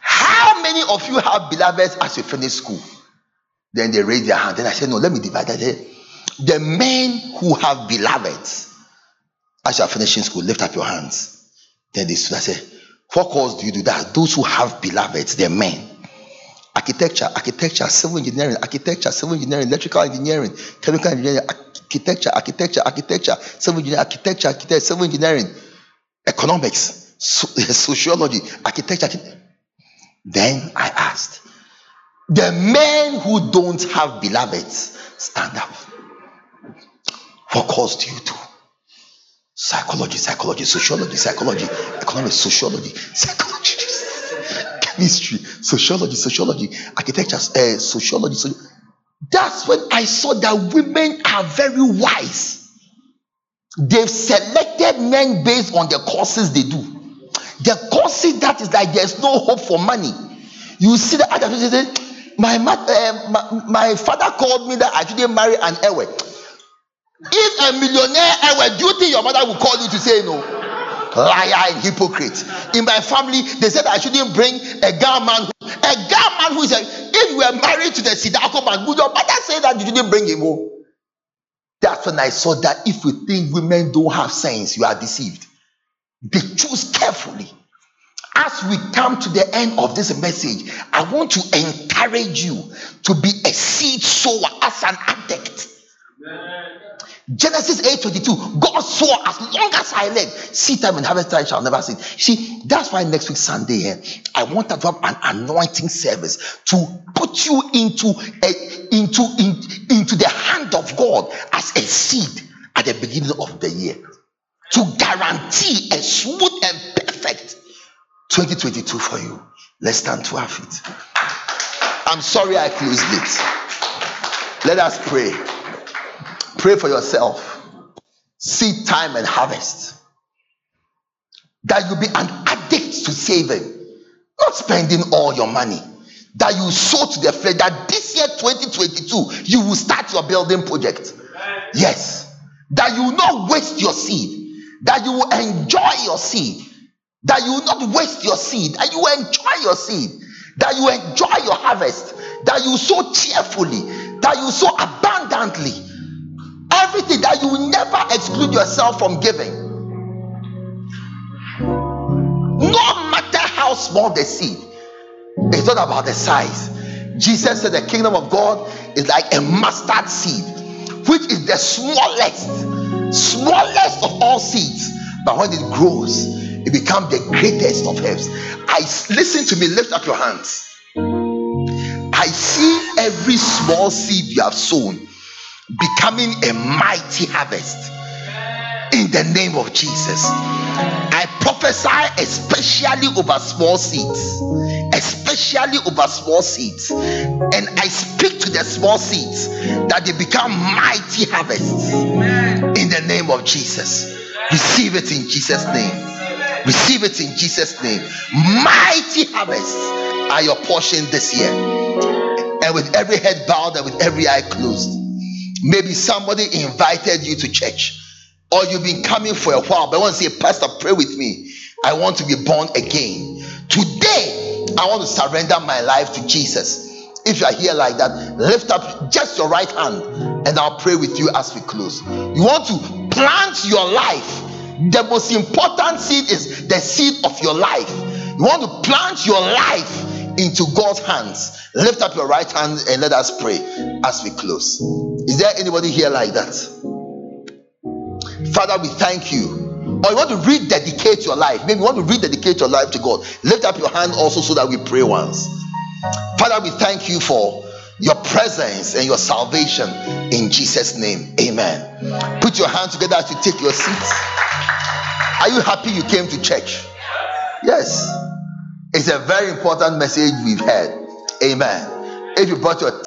How many of you have beloveds as you finish school? Then they raised their hand. Then I said, No, let me divide that. The men who have beloveds as you are finishing school, lift up your hands. Then they stood. I said, What cause do you do that? Those who have beloveds, they're men architecture, architecture, civil engineering, architecture, civil engineering, electrical engineering, chemical engineering, architecture, architecture, architecture, civil engineering, architecture, architecture, civil engineering, economics, so, sociology, architecture. Then I asked, the men who don't have beloveds, stand up. What course do you do? Psychology, psychology, sociology, psychology, economics, sociology, psychology history, sociology, sociology, architecture, uh, sociology. So that's when I saw that women are very wise. They've selected men based on the courses they do. The courses that is like there's no hope for money. You see the other person say, my, uh, my, my father called me that I shouldn't marry an Ewe. If a millionaire Ewe, do you think your mother will call you to say no? Liar and hypocrite. In my family, they said I shouldn't bring a girl man. Who, A girl man who is a, if you were married to the Sidako man, would your mother say that you didn't bring him home? That's when I saw that if you think women don't have sense, you are deceived. They choose carefully. As we come to the end of this message, I want to encourage you to be a seed sower as an addict. Genesis 8:22. God swore, as long as I live, seed time and harvest time shall never cease. See, that's why next week Sunday here, I want to have an anointing service to put you into a, into in, into the hand of God as a seed at the beginning of the year to guarantee a smooth and perfect 2022 for you. Let's stand to our feet. I'm sorry I closed it. Let us pray. Pray for yourself. Seed time and harvest. That you be an addict to saving, not spending all your money. that you sow to the flesh, that this year 2022 you will start your building project. Yes. That you will not waste your seed, that you will enjoy your seed, that you will not waste your seed, that you will enjoy your seed, that you enjoy your harvest, that you sow cheerfully, that you sow abundantly. Everything that you will never exclude yourself from giving. No matter how small the seed, it's not about the size. Jesus said the kingdom of God is like a mustard seed, which is the smallest, smallest of all seeds. But when it grows, it becomes the greatest of herbs. I listen to me, lift up your hands. I see every small seed you have sown becoming a mighty harvest in the name of Jesus. I prophesy especially over small seeds, especially over small seeds, and I speak to the small seeds that they become mighty harvests in the name of Jesus. Receive it in Jesus' name. Receive it in Jesus' name. Mighty harvests are your portion this year. And with every head bowed and with every eye closed, maybe somebody invited you to church or you've been coming for a while, but I want to say, Pastor, pray with me. I want to be born again. Today, I want to surrender my life to Jesus. If you are here like that, lift up just your right hand and I'll pray with you as we close. You want to plant your life. The most important seed is the seed of your life. You want to plant your life into God's hands. Lift up your right hand and let us pray as we close. Is there anybody here like that? Father, we thank you. Or you want to rededicate your life. Maybe you want to rededicate your life to God. Lift up your hand also so that we pray once. Father, we thank you for your presence and your salvation in Jesus' name. Amen. Put your hands together as you take your seats. Are you happy you came to church? Yes. It's a very important message we've heard. Amen. If you brought your